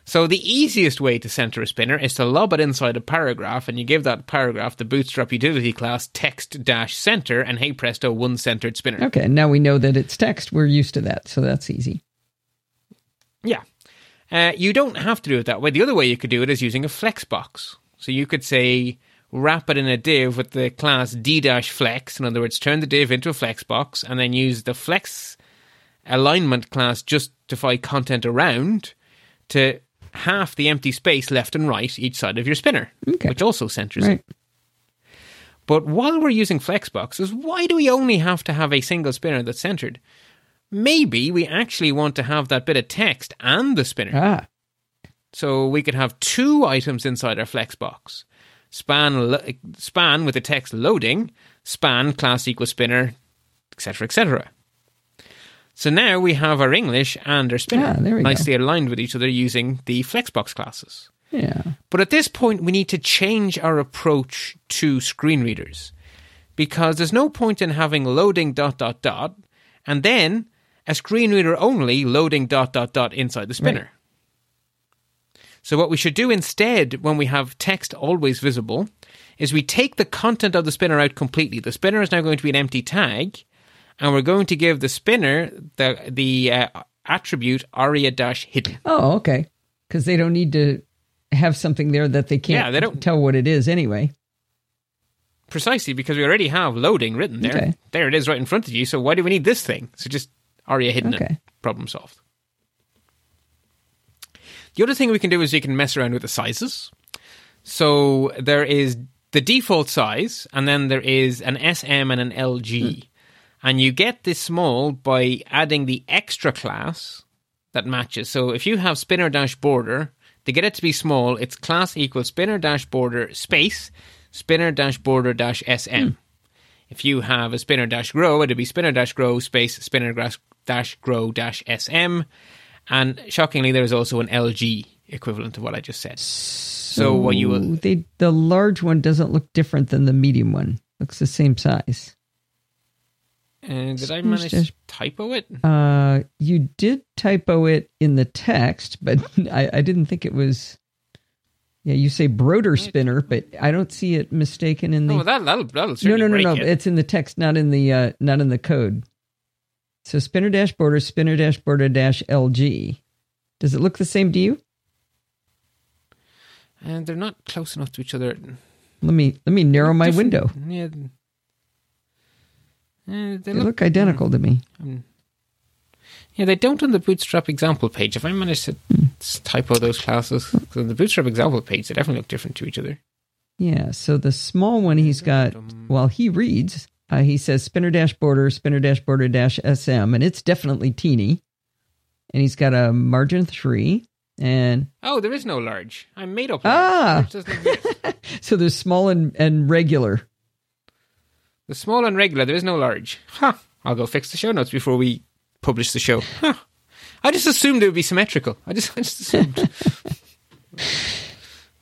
So the easiest way to center a spinner is to lob it inside a paragraph and you give that paragraph the bootstrap utility class text dash center and hey presto, one centered spinner. Okay. Now we know that it's text. We're used to that. So that's easy. Yeah. Uh, you don't have to do it that way. The other way you could do it is using a flex box. So you could say wrap it in a div with the class d-flex. In other words, turn the div into a flex box and then use the flex alignment class justify content around to half the empty space left and right each side of your spinner, Okay. which also centers Right. it. But while we're using flex boxes, why do we only have to have a single spinner that's centered? Maybe we actually want to have that bit of text and the spinner. Ah. So we could have two items inside our flex box. Span lo- span with the text loading, span class equals spinner, etc., etc. So now we have our English and our spinner Ah, there we go. nicely aligned with each other using the flexbox classes. Yeah. But at this point, we need to change our approach to screen readers because there's no point in having loading dot dot dot and then a screen reader only loading dot dot dot inside the spinner. So what we should do instead when we have text always visible is we take the content of the spinner out completely. The spinner is now going to be an empty tag and we're going to give the spinner the the uh, attribute aria dash hidden. Oh, okay. Because they don't need to have something there that they can't Yeah, they don't- tell what it is anyway. Precisely because we already have loading written there. Okay. There it is right in front of you. So why do we need this thing? So just aria hidden Okay. Problem solved. The other thing we can do is you can mess around with the sizes. So there is the default size, and then there is an SM and an LG. And you get this small by adding the extra class that matches. So if you have spinner dash border, to get it to be small, it's class equals spinner dash border space spinner dash border dash SM. Hmm. If you have a spinner dash grow, it'd be spinner dash grow space spinner dash dash grow dash SM. And shockingly, there is also an LG equivalent of what I just said. So what you will they the large one doesn't look different than the medium one. Looks the same size. Uh, did I manage to typo it? Uh, you did typo it in the text, but [LAUGHS] I, I didn't think it was. Yeah, you say Broder spinner, but I don't see it mistaken in the. Oh, that that'll that'll no, no, no, no. it. It's in the text, not in the uh, not in the code. So spinner dash border, spinner dash border dash LG. Does it look the same to you? and they're not close enough to each other. Let me let me narrow my window. Yeah. Uh, they They look, look identical to me. yeah, they don't on the Bootstrap example page. If I managed to s- typo those classes, on the Bootstrap example page, they definitely look different to each other. Yeah. So the small one he's got while he reads, uh, he says spinner dash border, spinner dash border dash SM, and it's definitely teeny. And he's got a margin three, and Oh, there is no large. I made up. Large. Ah. Large [LAUGHS] exist. so there's small and, and regular. The small and regular, there is no large. Huh. I'll go fix the show notes before we publish the show. Huh. I just assumed it would be symmetrical. I just, I just assumed. [LAUGHS]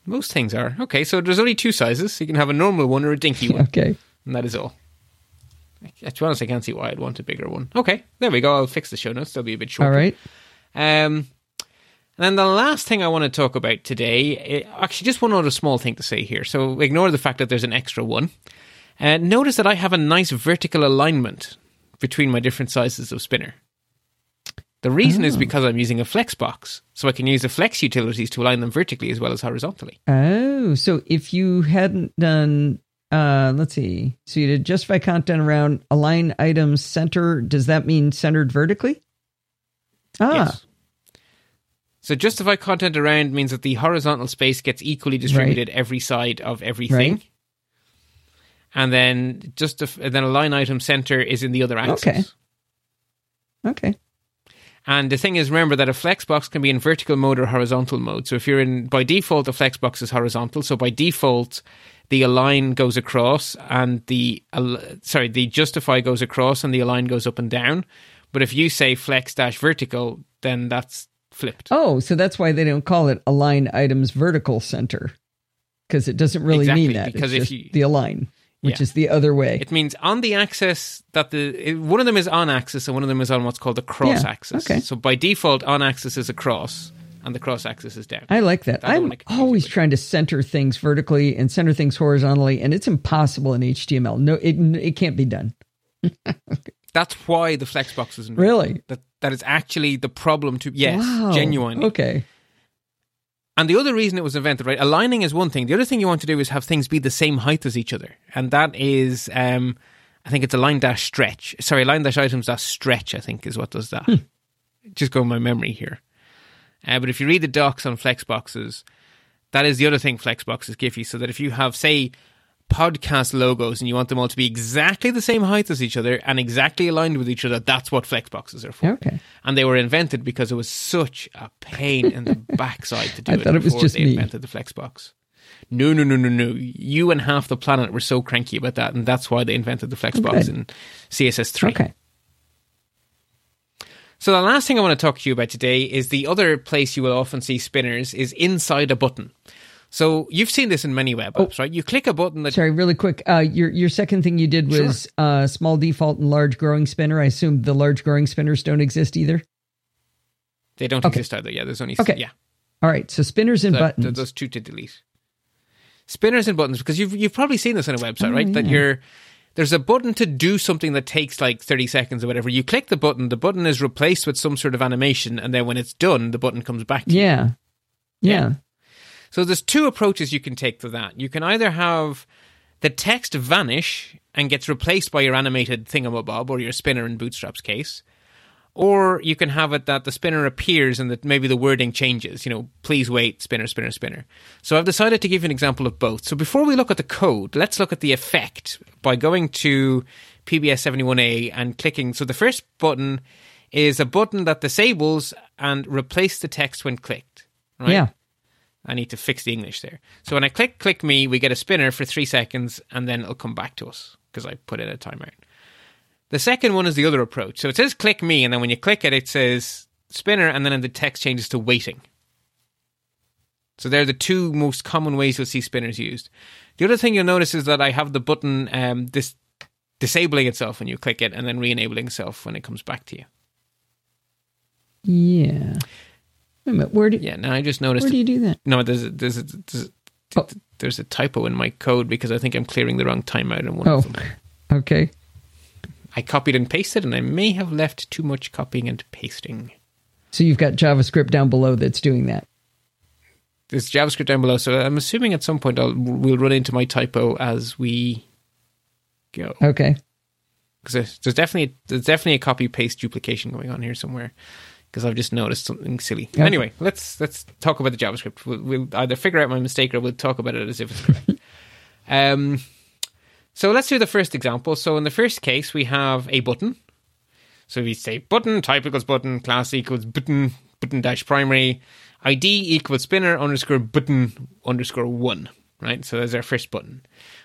Most things are. Okay, so there's only two sizes. You can have a normal one or a dinky one. Okay. And that is all. To be honest, I can't see why I'd want a bigger one. Okay, there we go. I'll fix the show notes. They'll be a bit shorter. All right. Um, and then the last thing I want to talk about today, eh, actually, just one other small thing to say here. So ignore the fact that there's an extra one. Uh, notice that I have a nice vertical alignment between my different sizes of spinner. The reason is because I'm using a flex box, so I can use the flex utilities to align them vertically as well as horizontally. Oh, so if you hadn't done uh, let's see. So you did justify content around align items center. Does that mean centered vertically? Ah, Yes. So justify content around means that the horizontal space gets equally distributed every side of everything. Right. And then just then a line item center is in the other axis. Okay. okay. And the thing is, remember that a flexbox can be in vertical mode or horizontal mode. So if you're in, by default, the flexbox is horizontal. So by default, the align goes across and the, al- sorry, the justify goes across and the align goes up and down. But if you say flex dash vertical, then that's flipped. Oh, so that's why they don't call it align items vertical center because it doesn't really Exactly, mean that. because it's if you- the align, which Yeah. is the other way. It means on the axis that the it, one of them is on axis and one of them is on what's called the cross Yeah, axis. okay. So by default, on axis is across and the cross axis is down. I like that. I am always trying to center things vertically and center things horizontally, and it's impossible in HTML. No, it it can't be done. [LAUGHS] That's why the flexbox is. Really? That that is actually the problem to yes, Wow. genuinely. Okay. And the other reason it was invented, right? Aligning is one thing. The other thing you want to do is have things be the same height as each other, and that is, um, I think it's a line dash stretch. Sorry, line dash items dash stretch. I think is what does that. Just go my memory here. Uh, but if you read the docs on Flexboxes, that is the other thing Flexboxes give you. So that if you have, say, podcast logos and you want them all to be exactly the same height as each other and exactly aligned with each other, that's what flex boxes are for. Okay. And they were invented because it was such a pain in the [LAUGHS] backside to do I it thought it was just they me. invented the Flexbox. No, no, no, no, no. You and half the planet were so cranky about that, and that's why they invented the Flexbox oh, Good. in CSS3. Okay. So the last thing I want to talk to you about today is the other place you will often see spinners is inside a button. So you've seen this in many web Oh. apps, right? You click a button that Sorry, really quick. Uh, your your second thing you did was uh, small default and large growing spinner. I assume the large growing spinners don't exist either. they don't Okay. exist either. Yeah, there's only Okay. yeah. All right, so spinners and That- buttons. that- Those two to delete. Spinners and buttons, because you've you've probably seen this on a website, Oh, right? That yeah. you're there's a button to do something that takes like 30 seconds or whatever. You click the button, the button is replaced with some sort of animation, and then when it's done, the button comes back to you. yeah. yeah, So there's two approaches you can take to that. You can either have the text vanish and gets replaced by your animated thingamabob or your spinner in Bootstrap's case. Or you can have it that the spinner appears and that maybe the wording changes. You know, please wait, spinner, spinner, spinner. So I've decided to give you an example of both. So before we look at the code, let's look at the effect by going to PBS71A and clicking. So the first button is a button that disables and replaces the text when clicked. Right? yeah. I need to fix the English there. So when I click click me, we get a spinner for three seconds and then it'll come back to us because I put in a timeout. The second one is the other approach. So it says click me, and then when you click it, it says spinner, and then the text changes to waiting. So they're the two most common ways you'll see spinners used. The other thing you'll notice is that I have the button um, dis- disabling itself when you click it, and then re-enabling itself when it comes back to you. Yeah. Wait minute. Where do Yeah. Now I just noticed. where do you do that? No, there's a, there's a, there's a, Oh. there's a typo in my code because I think I'm clearing the wrong timeout in one Oh, of them. okay. I copied and pasted, and I may have left too much copying and pasting. So you've got JavaScript down below that's doing that. There's JavaScript down below, so I'm assuming at some point I'll we'll run into my typo as we go. Okay. Because there's, there's definitely there's definitely a copy paste duplication going on here somewhere. Because I've just noticed something silly. Okay. Anyway, let's let's talk about the JavaScript. We'll, we'll either figure out my mistake or we'll talk about it as if it's correct. [LAUGHS] um, so let's do the first example. So in the first case, we have a button. So we say button type equals button class equals button button dash primary ID equals spinner underscore button underscore one. Right. So there's our first button.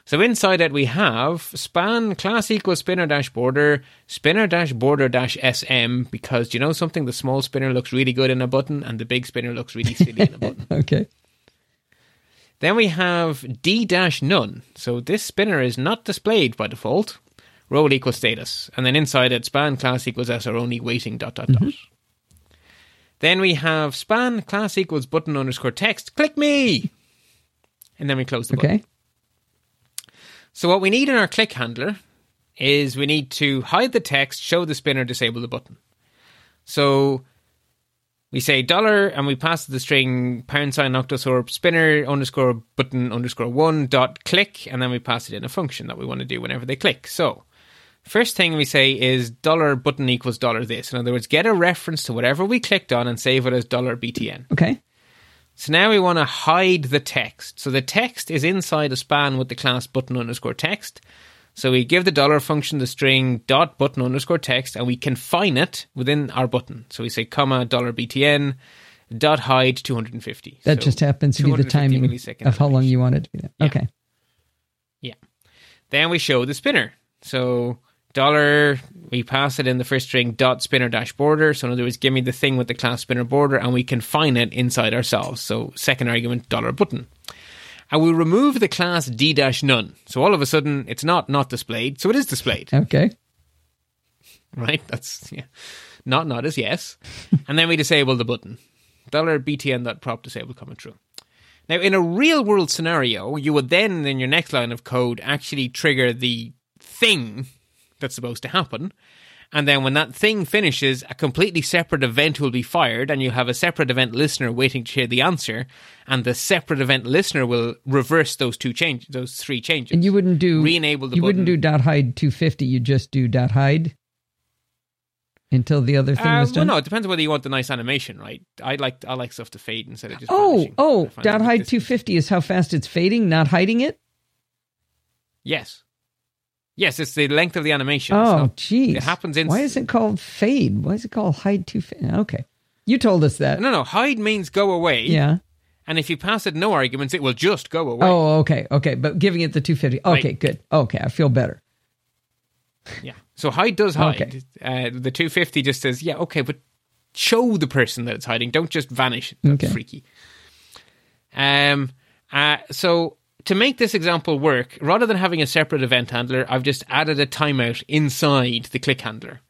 So inside it we have span class equals spinner dash border spinner dash border dash sm because do you know something the small spinner looks really good in a button and the big spinner looks really silly in a [LAUGHS] button. Okay. Then we have d dash none. So this spinner is not displayed by default. Role equals status. And then inside it, span class equals s or only waiting dot dot dot. Mm-hmm. Then we have span class equals button underscore text. Click me. And then we close the button. So what we need in our click handler is we need to hide the text, show the spinner, disable the button. So we say dollar and we pass the string pound sign octothorpe spinner underscore button underscore one dot click and then we pass it in a function that we want to do whenever they click. So first thing we say is dollar button equals dollar this. In other words, get a reference to whatever we clicked on and save it as dollar BTN. Okay. So now we want to hide the text. So the text is inside a span with the class button underscore text. So we give the dollar function the string dot button underscore text and we confine it within our button. So we say comma dollar BTN dot hide 250. That So just happens to be the 250 timing of how long you want it to be there. Yeah. Okay. Yeah. Then we show the spinner. So dollar, we pass it in the first string dot spinner dash border. So in other words, give me the thing with the class spinner border, and we confine it inside ourselves. So second argument dollar button. And we remove the class d dash none. So all of a sudden, it's not not displayed. So it is displayed, Okay. right? That's yeah. Not not is yes. and then we disable the button. Dollar btn dot prop disable coming true. Now, in a real world scenario, you would then, in your next line of code, actually trigger the thing that's supposed to happen. And then when that thing finishes, a completely separate event will be fired, and you have a separate event listener waiting to hear the answer. And the separate event listener will reverse those two changes, those three changes. And you wouldn't do re-enable the you button. wouldn't do dot hide 250. You just do dot hide until the other thing Uh, was well, done. no, it depends whether you want the nice animation, right? I like I like stuff to fade instead of just. oh, vanishing. oh, dot hide 250 is how fast it's fading, not hiding it. Yes, yes, it's the length of the animation. Oh, geez. it happens in- Why is it called fade? Why is it called hide 250? Okay. You told us that. No, no, hide means go away. Yeah. And if you pass it no arguments, it will just go away. Oh, okay. Okay. But giving it the 250. Okay, Right. good. Okay. I feel better. Yeah. So hide does hide. Okay. Uh, the 250 just says, yeah, okay, but show the person that it's hiding. Don't just vanish. That's Okay. freaky. Um. Uh. So to make this example work, rather than having a separate event handler, I've just added a timeout inside the click handler.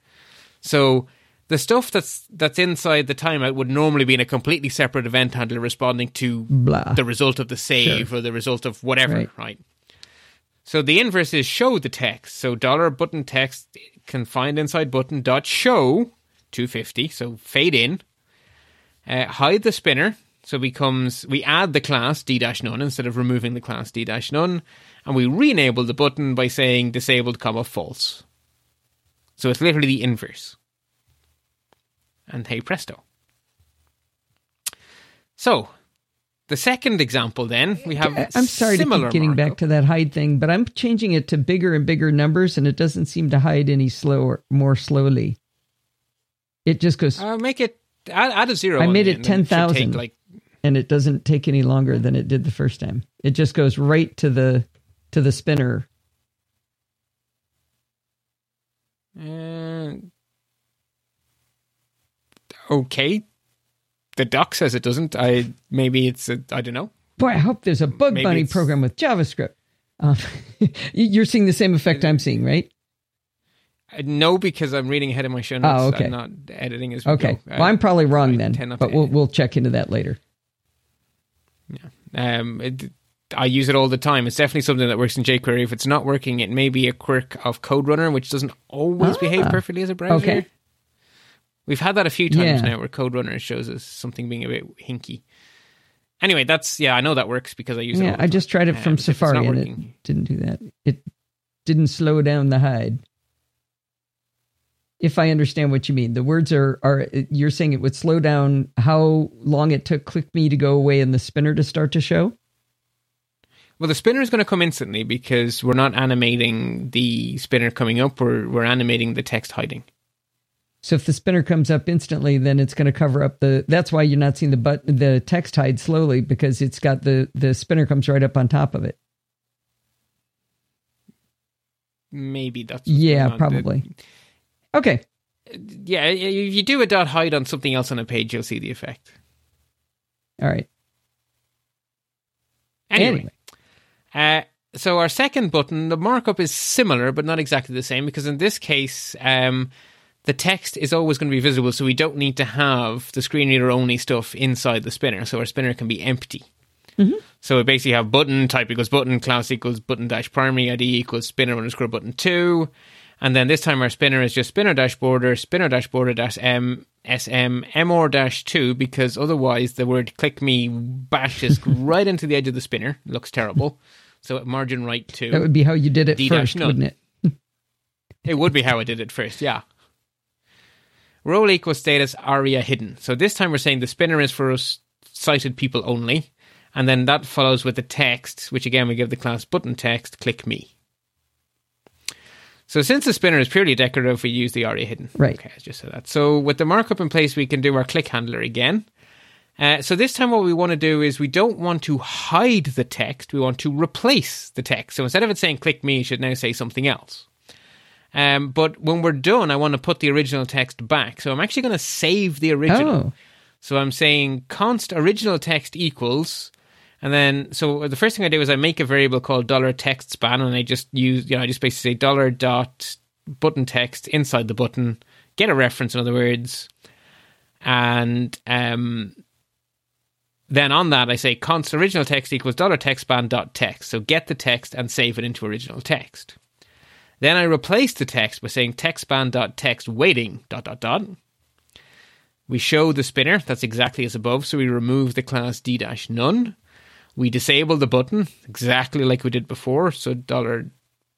So the stuff that's that's inside the timeout would normally be in a completely separate event handler responding to Blah. the result of the save or the result of whatever, Right. right? So the inverse is show the text. So dollar button text confined inside button dot show 250. So fade in. Uh, hide the spinner. So becomes we add the class d dash none instead of removing the class d dash none, and we re-enable the button by saying disabled comma false. So it's literally the inverse. And hey presto. So the second example, then we have. I'm sorry to keep getting markup. back to that hide thing, but I'm changing it to bigger and bigger numbers, and it doesn't seem to hide any slower, more slowly. It just goes, Uh, make it add, add a zero. I made it end, and should 10,000. Like and it doesn't take any longer than it did the first time. It just goes right to the to the spinner. uh, okay. The doc says it doesn't. I maybe it's a, I don't know. Boy, I hope there's a bug Maybe it's- program with JavaScript. Um, [LAUGHS] you're seeing the same effect I'm seeing, right? No, because I'm reading ahead of my show notes. Oh, okay. I'm not editing as we Okay. go. Well, I'm probably wrong I then, but we'll edit. we'll check into that later. Um, it, I use it all the time. It's definitely something that works in jQuery. If it's not working, it may be a quirk of CodeRunner, which doesn't always Ah. behave perfectly as a browser. Okay. We've had that a few times Yeah. now where CodeRunner shows us something being a bit hinky. Anyway, that's yeah, I know that works because I use it. Yeah, all the I just tried it Um, from if Safari and it didn't do that. It didn't slow down the hide. If I understand what you mean, the words are are you're saying it would slow down how long it took click me to go away and the spinner to start to show. Well, the spinner is going to come instantly because we're not animating the spinner coming up. We're we're animating the text hiding. So if the spinner comes up instantly, then it's going to cover up the. That's why you're not seeing the but the text hide slowly because it's got the the spinner comes right up on top of it. Maybe that's Yeah, probably. on. Okay, Yeah, if you do a dot hide on something else on a page, you'll see the effect. all right. Anyway, Uh, so our second button, the markup is similar but not exactly the same because in this case, um, the text is always going to be visible, so we don't need to have the screen reader only stuff inside the spinner. So our spinner can be empty. So we basically have button type equals button, class equals button dash primary ID equals spinner underscore button two. And then this time our spinner is just spinner dash border, spinner dash border dash m, sm, dash 2, because otherwise the word click me bashes [LAUGHS] right into the edge of the spinner. It looks terrible. So at margin right 2. That would be how you did it D first, none. wouldn't it? It would be how I did it first, yeah. Role equals status aria hidden. So this time we're saying the spinner is for us sighted people only. And then that follows with the text, which again we give the class button text, click me. So since the spinner is purely decorative, we use the aria hidden. Right. Okay, I just said that. So with the markup in place, we can do our click handler again. Uh, so this time what we want to do is we don't want to hide the text, we want to replace the text. So instead of it saying click me, it should now say something else. Um, but when we're done, I want to put the original text back. So I'm actually going to save the original. Oh, So I'm saying const original text equals, and then so the first thing I do is I make a variable called dollar text span, and I just use you know I just basically say dollar dot button text inside the button, get a reference in other words, and um, then on that I say const original text equals dollar text span dot text. So get the text and save it into original text. Then I replace the text by saying text span dot text waiting dot dot dot. We show the spinner, that's exactly as above, so we remove the class d dash none. We disable the button, exactly like we did before, so dollar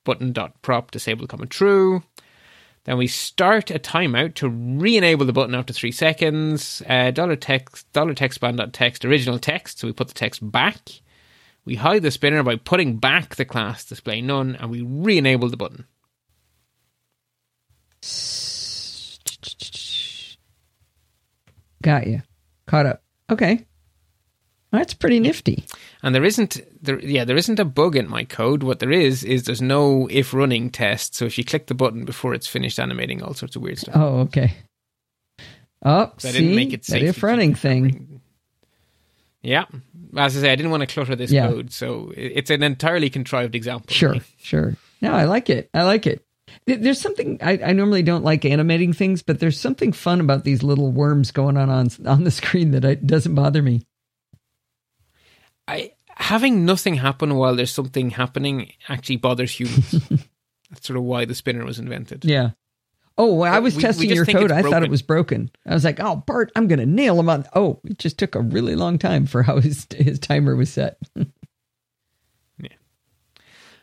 button dot prop disable comma true. Then we start a timeout to re-enable the button after three seconds. Uh, dollar text dollar text span dot text original text, so we put the text back. We hide the spinner by putting back the class display none, and we re-enable the button. got you. Caught up. Okay. That's pretty nifty. And there isn't there yeah, there isn't a bug in my code. What there is is there's no if running test. So if you click the button before it's finished animating all sorts of weird stuff. Oh, okay. Oh, So I see, didn't make it that safe. if running thing. Yeah. As I say, I didn't want to clutter this Yeah. code, so it's an entirely contrived example. Sure, sure. No, I like it. I like it. There's something I, I normally don't like animating things, but there's something fun about these little worms going on on, on the screen that I, doesn't bother me. I having nothing happen while there's something happening actually bothers humans. [LAUGHS] That's sort of why the spinner was invented. Yeah. Oh, well, I was we- we testing just your code. I thought it was broken. I was like, "Oh, Bart, I'm going to nail him on." Oh, it just took a really long time for how his his timer was set. [LAUGHS] Yeah.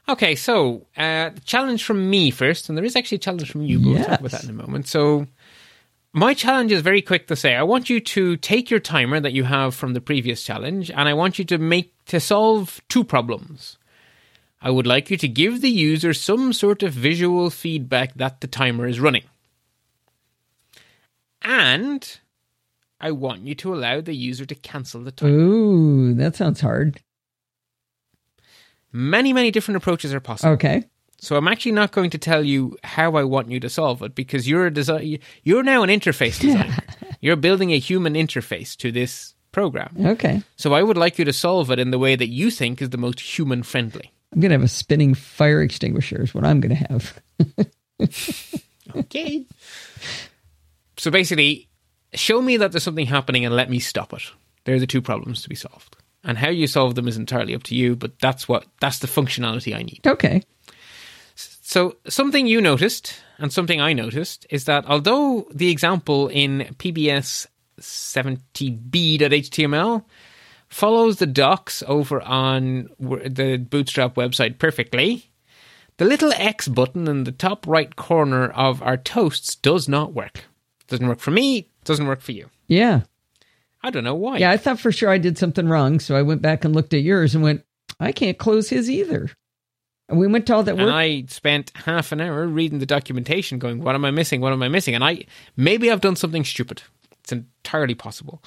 Okay, so uh, challenge from me first, and there is actually a challenge from you. But We'll talk about that in a moment. So, my challenge is very quick to say. I want you to take your timer that you have from the previous challenge, and I want you to make to solve two problems. I would like you to give the user some sort of visual feedback that the timer is running, and I want you to allow the user to cancel the timer. Ooh, that sounds hard. Many, many different approaches are possible. Okay. So I'm actually not going to tell you how I want you to solve it because you're a design. You're now an interface designer. you're building a human interface to this program. Okay. So I would like you to solve it in the way that you think is the most human friendly. I'm going to have a spinning fire extinguisher is what I'm going to have. [LAUGHS] Okay. so basically, show me that there's something happening and let me stop it. They're the two problems to be solved. And how you solve them is entirely up to you, but that's what that's the functionality I need. Okay. So, something you noticed and something I noticed is that although the example in PBS 70b.html follows the docs over on the Bootstrap website perfectly, the little X button in the top right corner of our toasts does not work. Doesn't work for me, doesn't work for you. Yeah. I don't know why. Yeah, I thought for sure I did something wrong, so I went back and looked at yours and went, I can't close his either. And we went to all that And work. I spent half an hour reading the documentation, going, "What am I missing? What am I missing?" And I maybe I've done something stupid. It's entirely possible,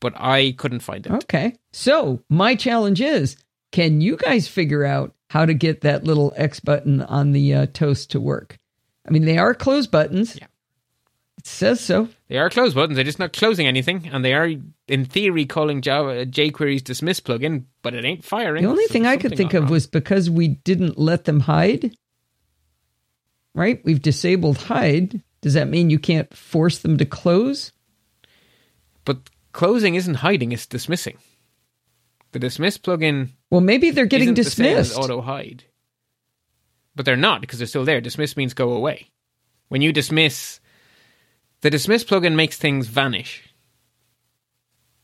but I couldn't find it. Okay. So my challenge is can you guys figure out how to get that little X button on the uh, toast to work? I mean, they are close buttons. Yeah. It says so. They are close buttons. They're just not closing anything, and they are, in theory, calling Java jQuery's dismiss plugin, but it ain't firing. The only so thing I could think of wrong. was because we didn't let them hide, right? We've disabled hide. Does that mean you can't force them to close? but closing isn't hiding; it's dismissing. The dismiss plugin Well, maybe they're getting the dismissed. auto hide. but they're not because they're still there. Dismiss means go away. When you dismiss, the dismiss plugin makes things vanish.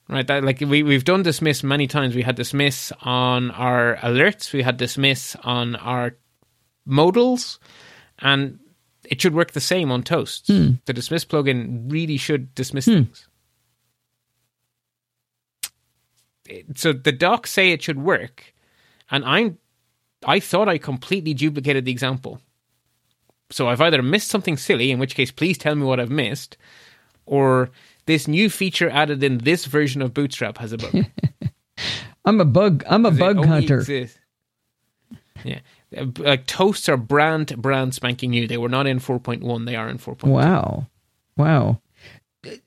Right, that like we we've done dismiss many times. We had dismiss on our alerts. We had dismiss on our modals, and it should work the same on toasts. Hmm. The dismiss plugin really should dismiss things. So the docs say it should work, and I'm I thought I completely duplicated the example. So I've either missed something silly, in which case please tell me what I've missed, or this new feature added in this version of Bootstrap has a bug. [LAUGHS] I'm a bug. I'm a bug hunter. exists- Yeah. Like toasts are brand brand spanking new. They were not in 4.1. They are in 4.2. Wow. Wow.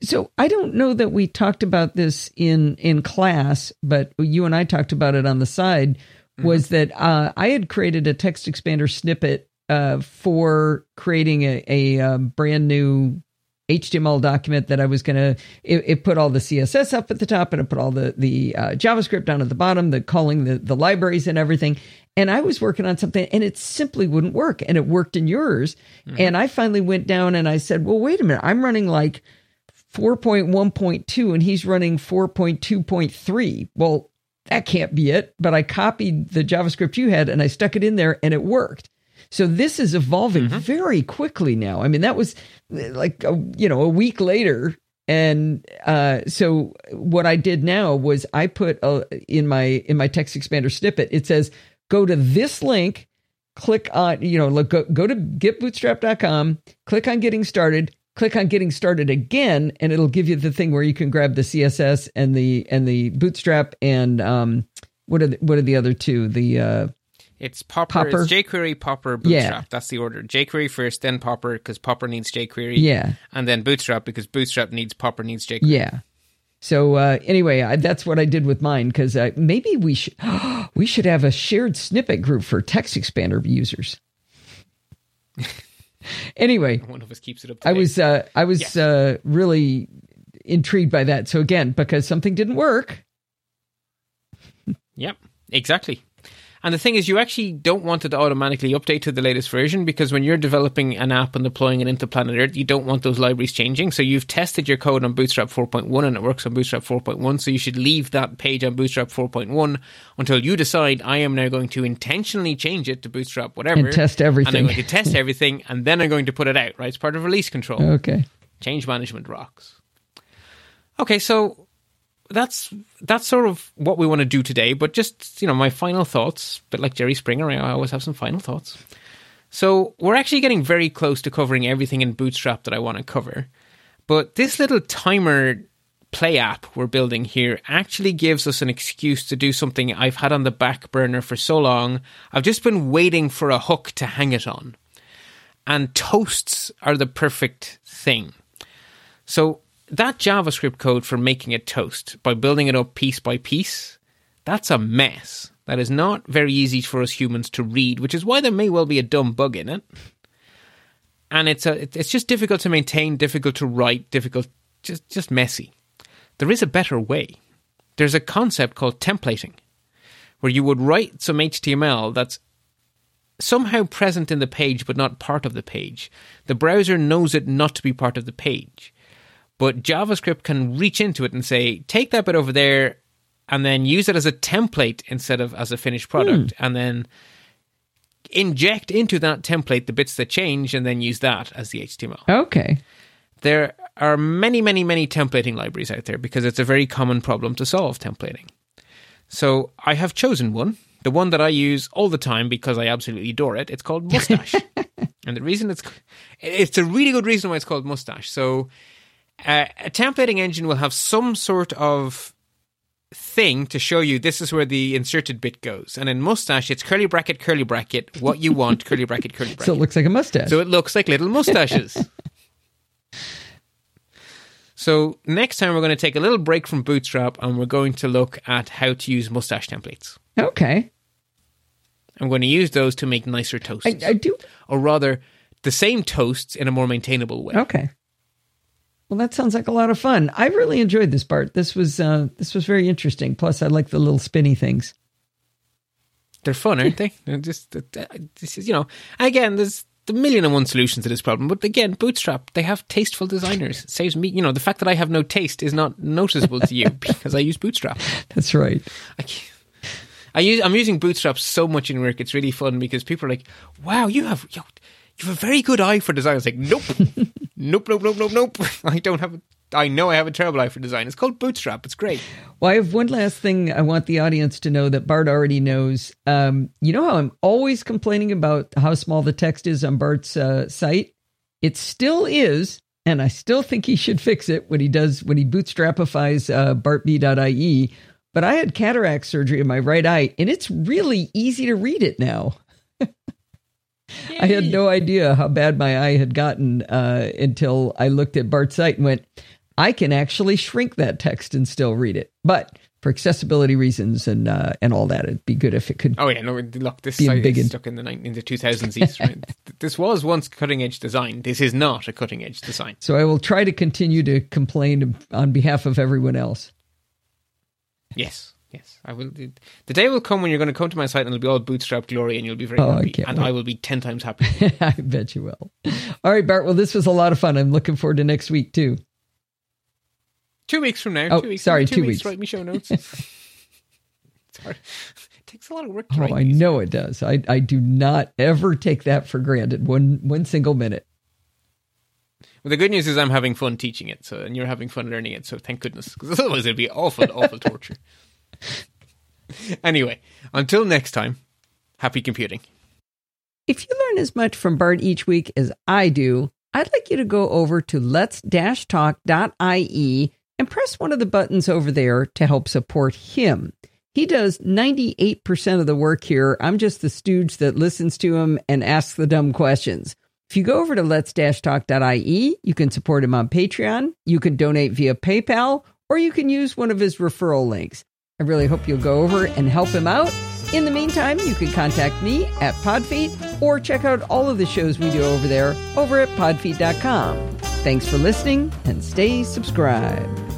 So I don't know that we talked about this in in class, but you and I talked about it on the side. Was that uh, I had created a TextExpander snippet uh, for creating a, a, uh brand new HTML document that I was gonna. It, it put all the CSS up at the top and it put all the the uh, JavaScript down at the bottom, the calling the the libraries and everything. And I was working on something and it simply wouldn't work, and it worked in yours. And I finally went down and I said, "Well, wait a minute, I'm running like." 4.1.2 and he's running 4.2.3. Well, that can't be it. But I copied the JavaScript you had and I stuck it in there and it worked. So this is evolving very quickly now. I mean, that was like, a, you know, a week later. And uh, so what I did now was I put uh, in my in my TextExpander snippet, it says, go to this link, click on, you know, look, go, go to getbootstrap.com, click on getting started, click on getting started again, and it'll give you the thing where you can grab the CSS and the and the bootstrap and um what are the, what are the other two? The uh It's Popper. Popper. It's jQuery, Popper, Yeah. Bootstrap. That's the order. jQuery first, then Popper, because Popper needs jQuery. yeah, And then Bootstrap, because Bootstrap needs Popper needs jQuery. yeah. So uh, anyway, I, that's what I did with mine because uh, maybe we should [GASPS] we should have a shared snippet group for TextExpander users. [LAUGHS] anyway, [LAUGHS] One of us keeps it up to I was uh, I was Yes. uh, really intrigued by that. So again, because something didn't work, Yep, exactly. And the thing is, you actually don't want it to automatically update to the latest version because when you're developing an app and deploying it into Planet Earth, you don't want those libraries changing. So you've tested your code on Bootstrap 4.1 and it works on Bootstrap 4.1. So you should leave that page on Bootstrap 4.1 until you decide I am now going to intentionally change it to Bootstrap whatever. And test everything. And. I'm going to test everything and then I'm going to put it out, right? It's part of release control. okay. Change management rocks. Okay, so that's that's sort of what we want to do today. But just you know, my final thoughts. But like Jerry Springer, I always have some final thoughts. So we're actually getting very close to covering everything in Bootstrap that I want to cover. But this little timer play app we're building here actually gives us an excuse to do something I've had on the back burner for so long. I've just been waiting for a hook to hang it on. And toasts are the perfect thing. So that JavaScript code for making a toast by building it up piece by piece, that's a mess. That is not very easy for us humans to read, which is why there may well be a dumb bug in it. And it's a it's just difficult to maintain, difficult to write, difficult just just messy. There is a better way. There's a concept called templating, where you would write some HTML that's somehow present in the page but not part of the page. The browser knows it not to be part of the page. But JavaScript can reach into it and say, take that bit over there and then use it as a template instead of as a finished hmm. product. And then inject into that template the bits that change and then use that as the HTML. Okay. There are many, many, many templating libraries out there because it's a very common problem to solve templating. So I have chosen one, the one that I use all the time because I absolutely adore it. It's called [LAUGHS] Mustache. and the reason it's it's a really good reason why it's called Mustache. So uh, a templating engine will have some sort of thing to show you this is where the inserted bit goes. And in Mustache, it's curly bracket, curly bracket, what you want, [LAUGHS] curly bracket, curly bracket. So it looks like a mustache. So it looks like little mustaches. [LAUGHS] so next time we're going to take a little break from Bootstrap and we're going to look at how to use mustache templates. okay. I'm going to use those to make nicer toasts. I, I do. or rather, the same toasts in a more maintainable way. Okay. Well, that sounds like a lot of fun. I really enjoyed this part. This was uh, this was very interesting. Plus, I like the little spinny things. they're fun, aren't they? They're just this is you know. Again, there's the million and one solutions to this problem, but again, Bootstrap they have tasteful designers. It [LAUGHS] saves me, you know, the fact that I have no taste is not noticeable to you [LAUGHS] because I use Bootstrap. That's right. I, I use I'm using Bootstrap so much in work. It's really fun because people are like, "Wow, you have you have a very good eye for design." It's like, nope, [LAUGHS] nope, nope, nope, nope, nope. I don't have. A, I know I have a terrible eye for design. It's called Bootstrap. It's great. Well, I have one last thing I want the audience to know that Bart already knows. Um, you know how I'm always complaining about how small the text is on Bart's uh, site? It still is, and I still think he should fix it when he does when he bootstrapifies uh, bartb.ie. But I had cataract surgery in my right eye, and it's really easy to read it now. [LAUGHS] I had no idea how bad my eye had gotten uh, until I looked at Bart's site and went, I can actually shrink that text and still read it. But for accessibility reasons and uh, and all that, it'd be good if it could. Oh yeah, no, look, this site big is stuck in the in the two thousands east. Right? [LAUGHS] this was once cutting edge design. This is not a cutting edge design. So I will try to continue to complain on behalf of everyone else. Yes, yes, I will. The day will come when you're going to come to my site and it'll be all bootstrap glory, and you'll be very oh, happy, I and wait. I will be ten times happy. [LAUGHS] I bet you will. All right, Bart. Well, this was a lot of fun. I'm looking forward to next week too. Two weeks from now. Oh, two weeks, sorry, two, two weeks, weeks. Write me show notes. [LAUGHS] sorry. It [LAUGHS] takes a lot of work. oh, I know it does. I, I do not ever take that for granted. One one single minute. Well, the good news is I'm having fun teaching it, so and you're having fun learning it. So thank goodness, because otherwise it'd be awful, awful torture. [LAUGHS] Anyway, until next time, happy computing. If you learn as much from Bart each week as I do, I'd like you to go over to lets-talk.ie and press one of the buttons over there to help support him. He does 98% of the work here. I'm just the stooge that listens to him and asks the dumb questions. If you go over to lets-talk.ie, you can support him on Patreon, you can donate via PayPal, or you can use one of his referral links. I really hope you'll go over and help him out. In the meantime, you can contact me at Podfeet or check out all of the shows we do over there over at podfeet.com. Thanks for listening and stay subscribed.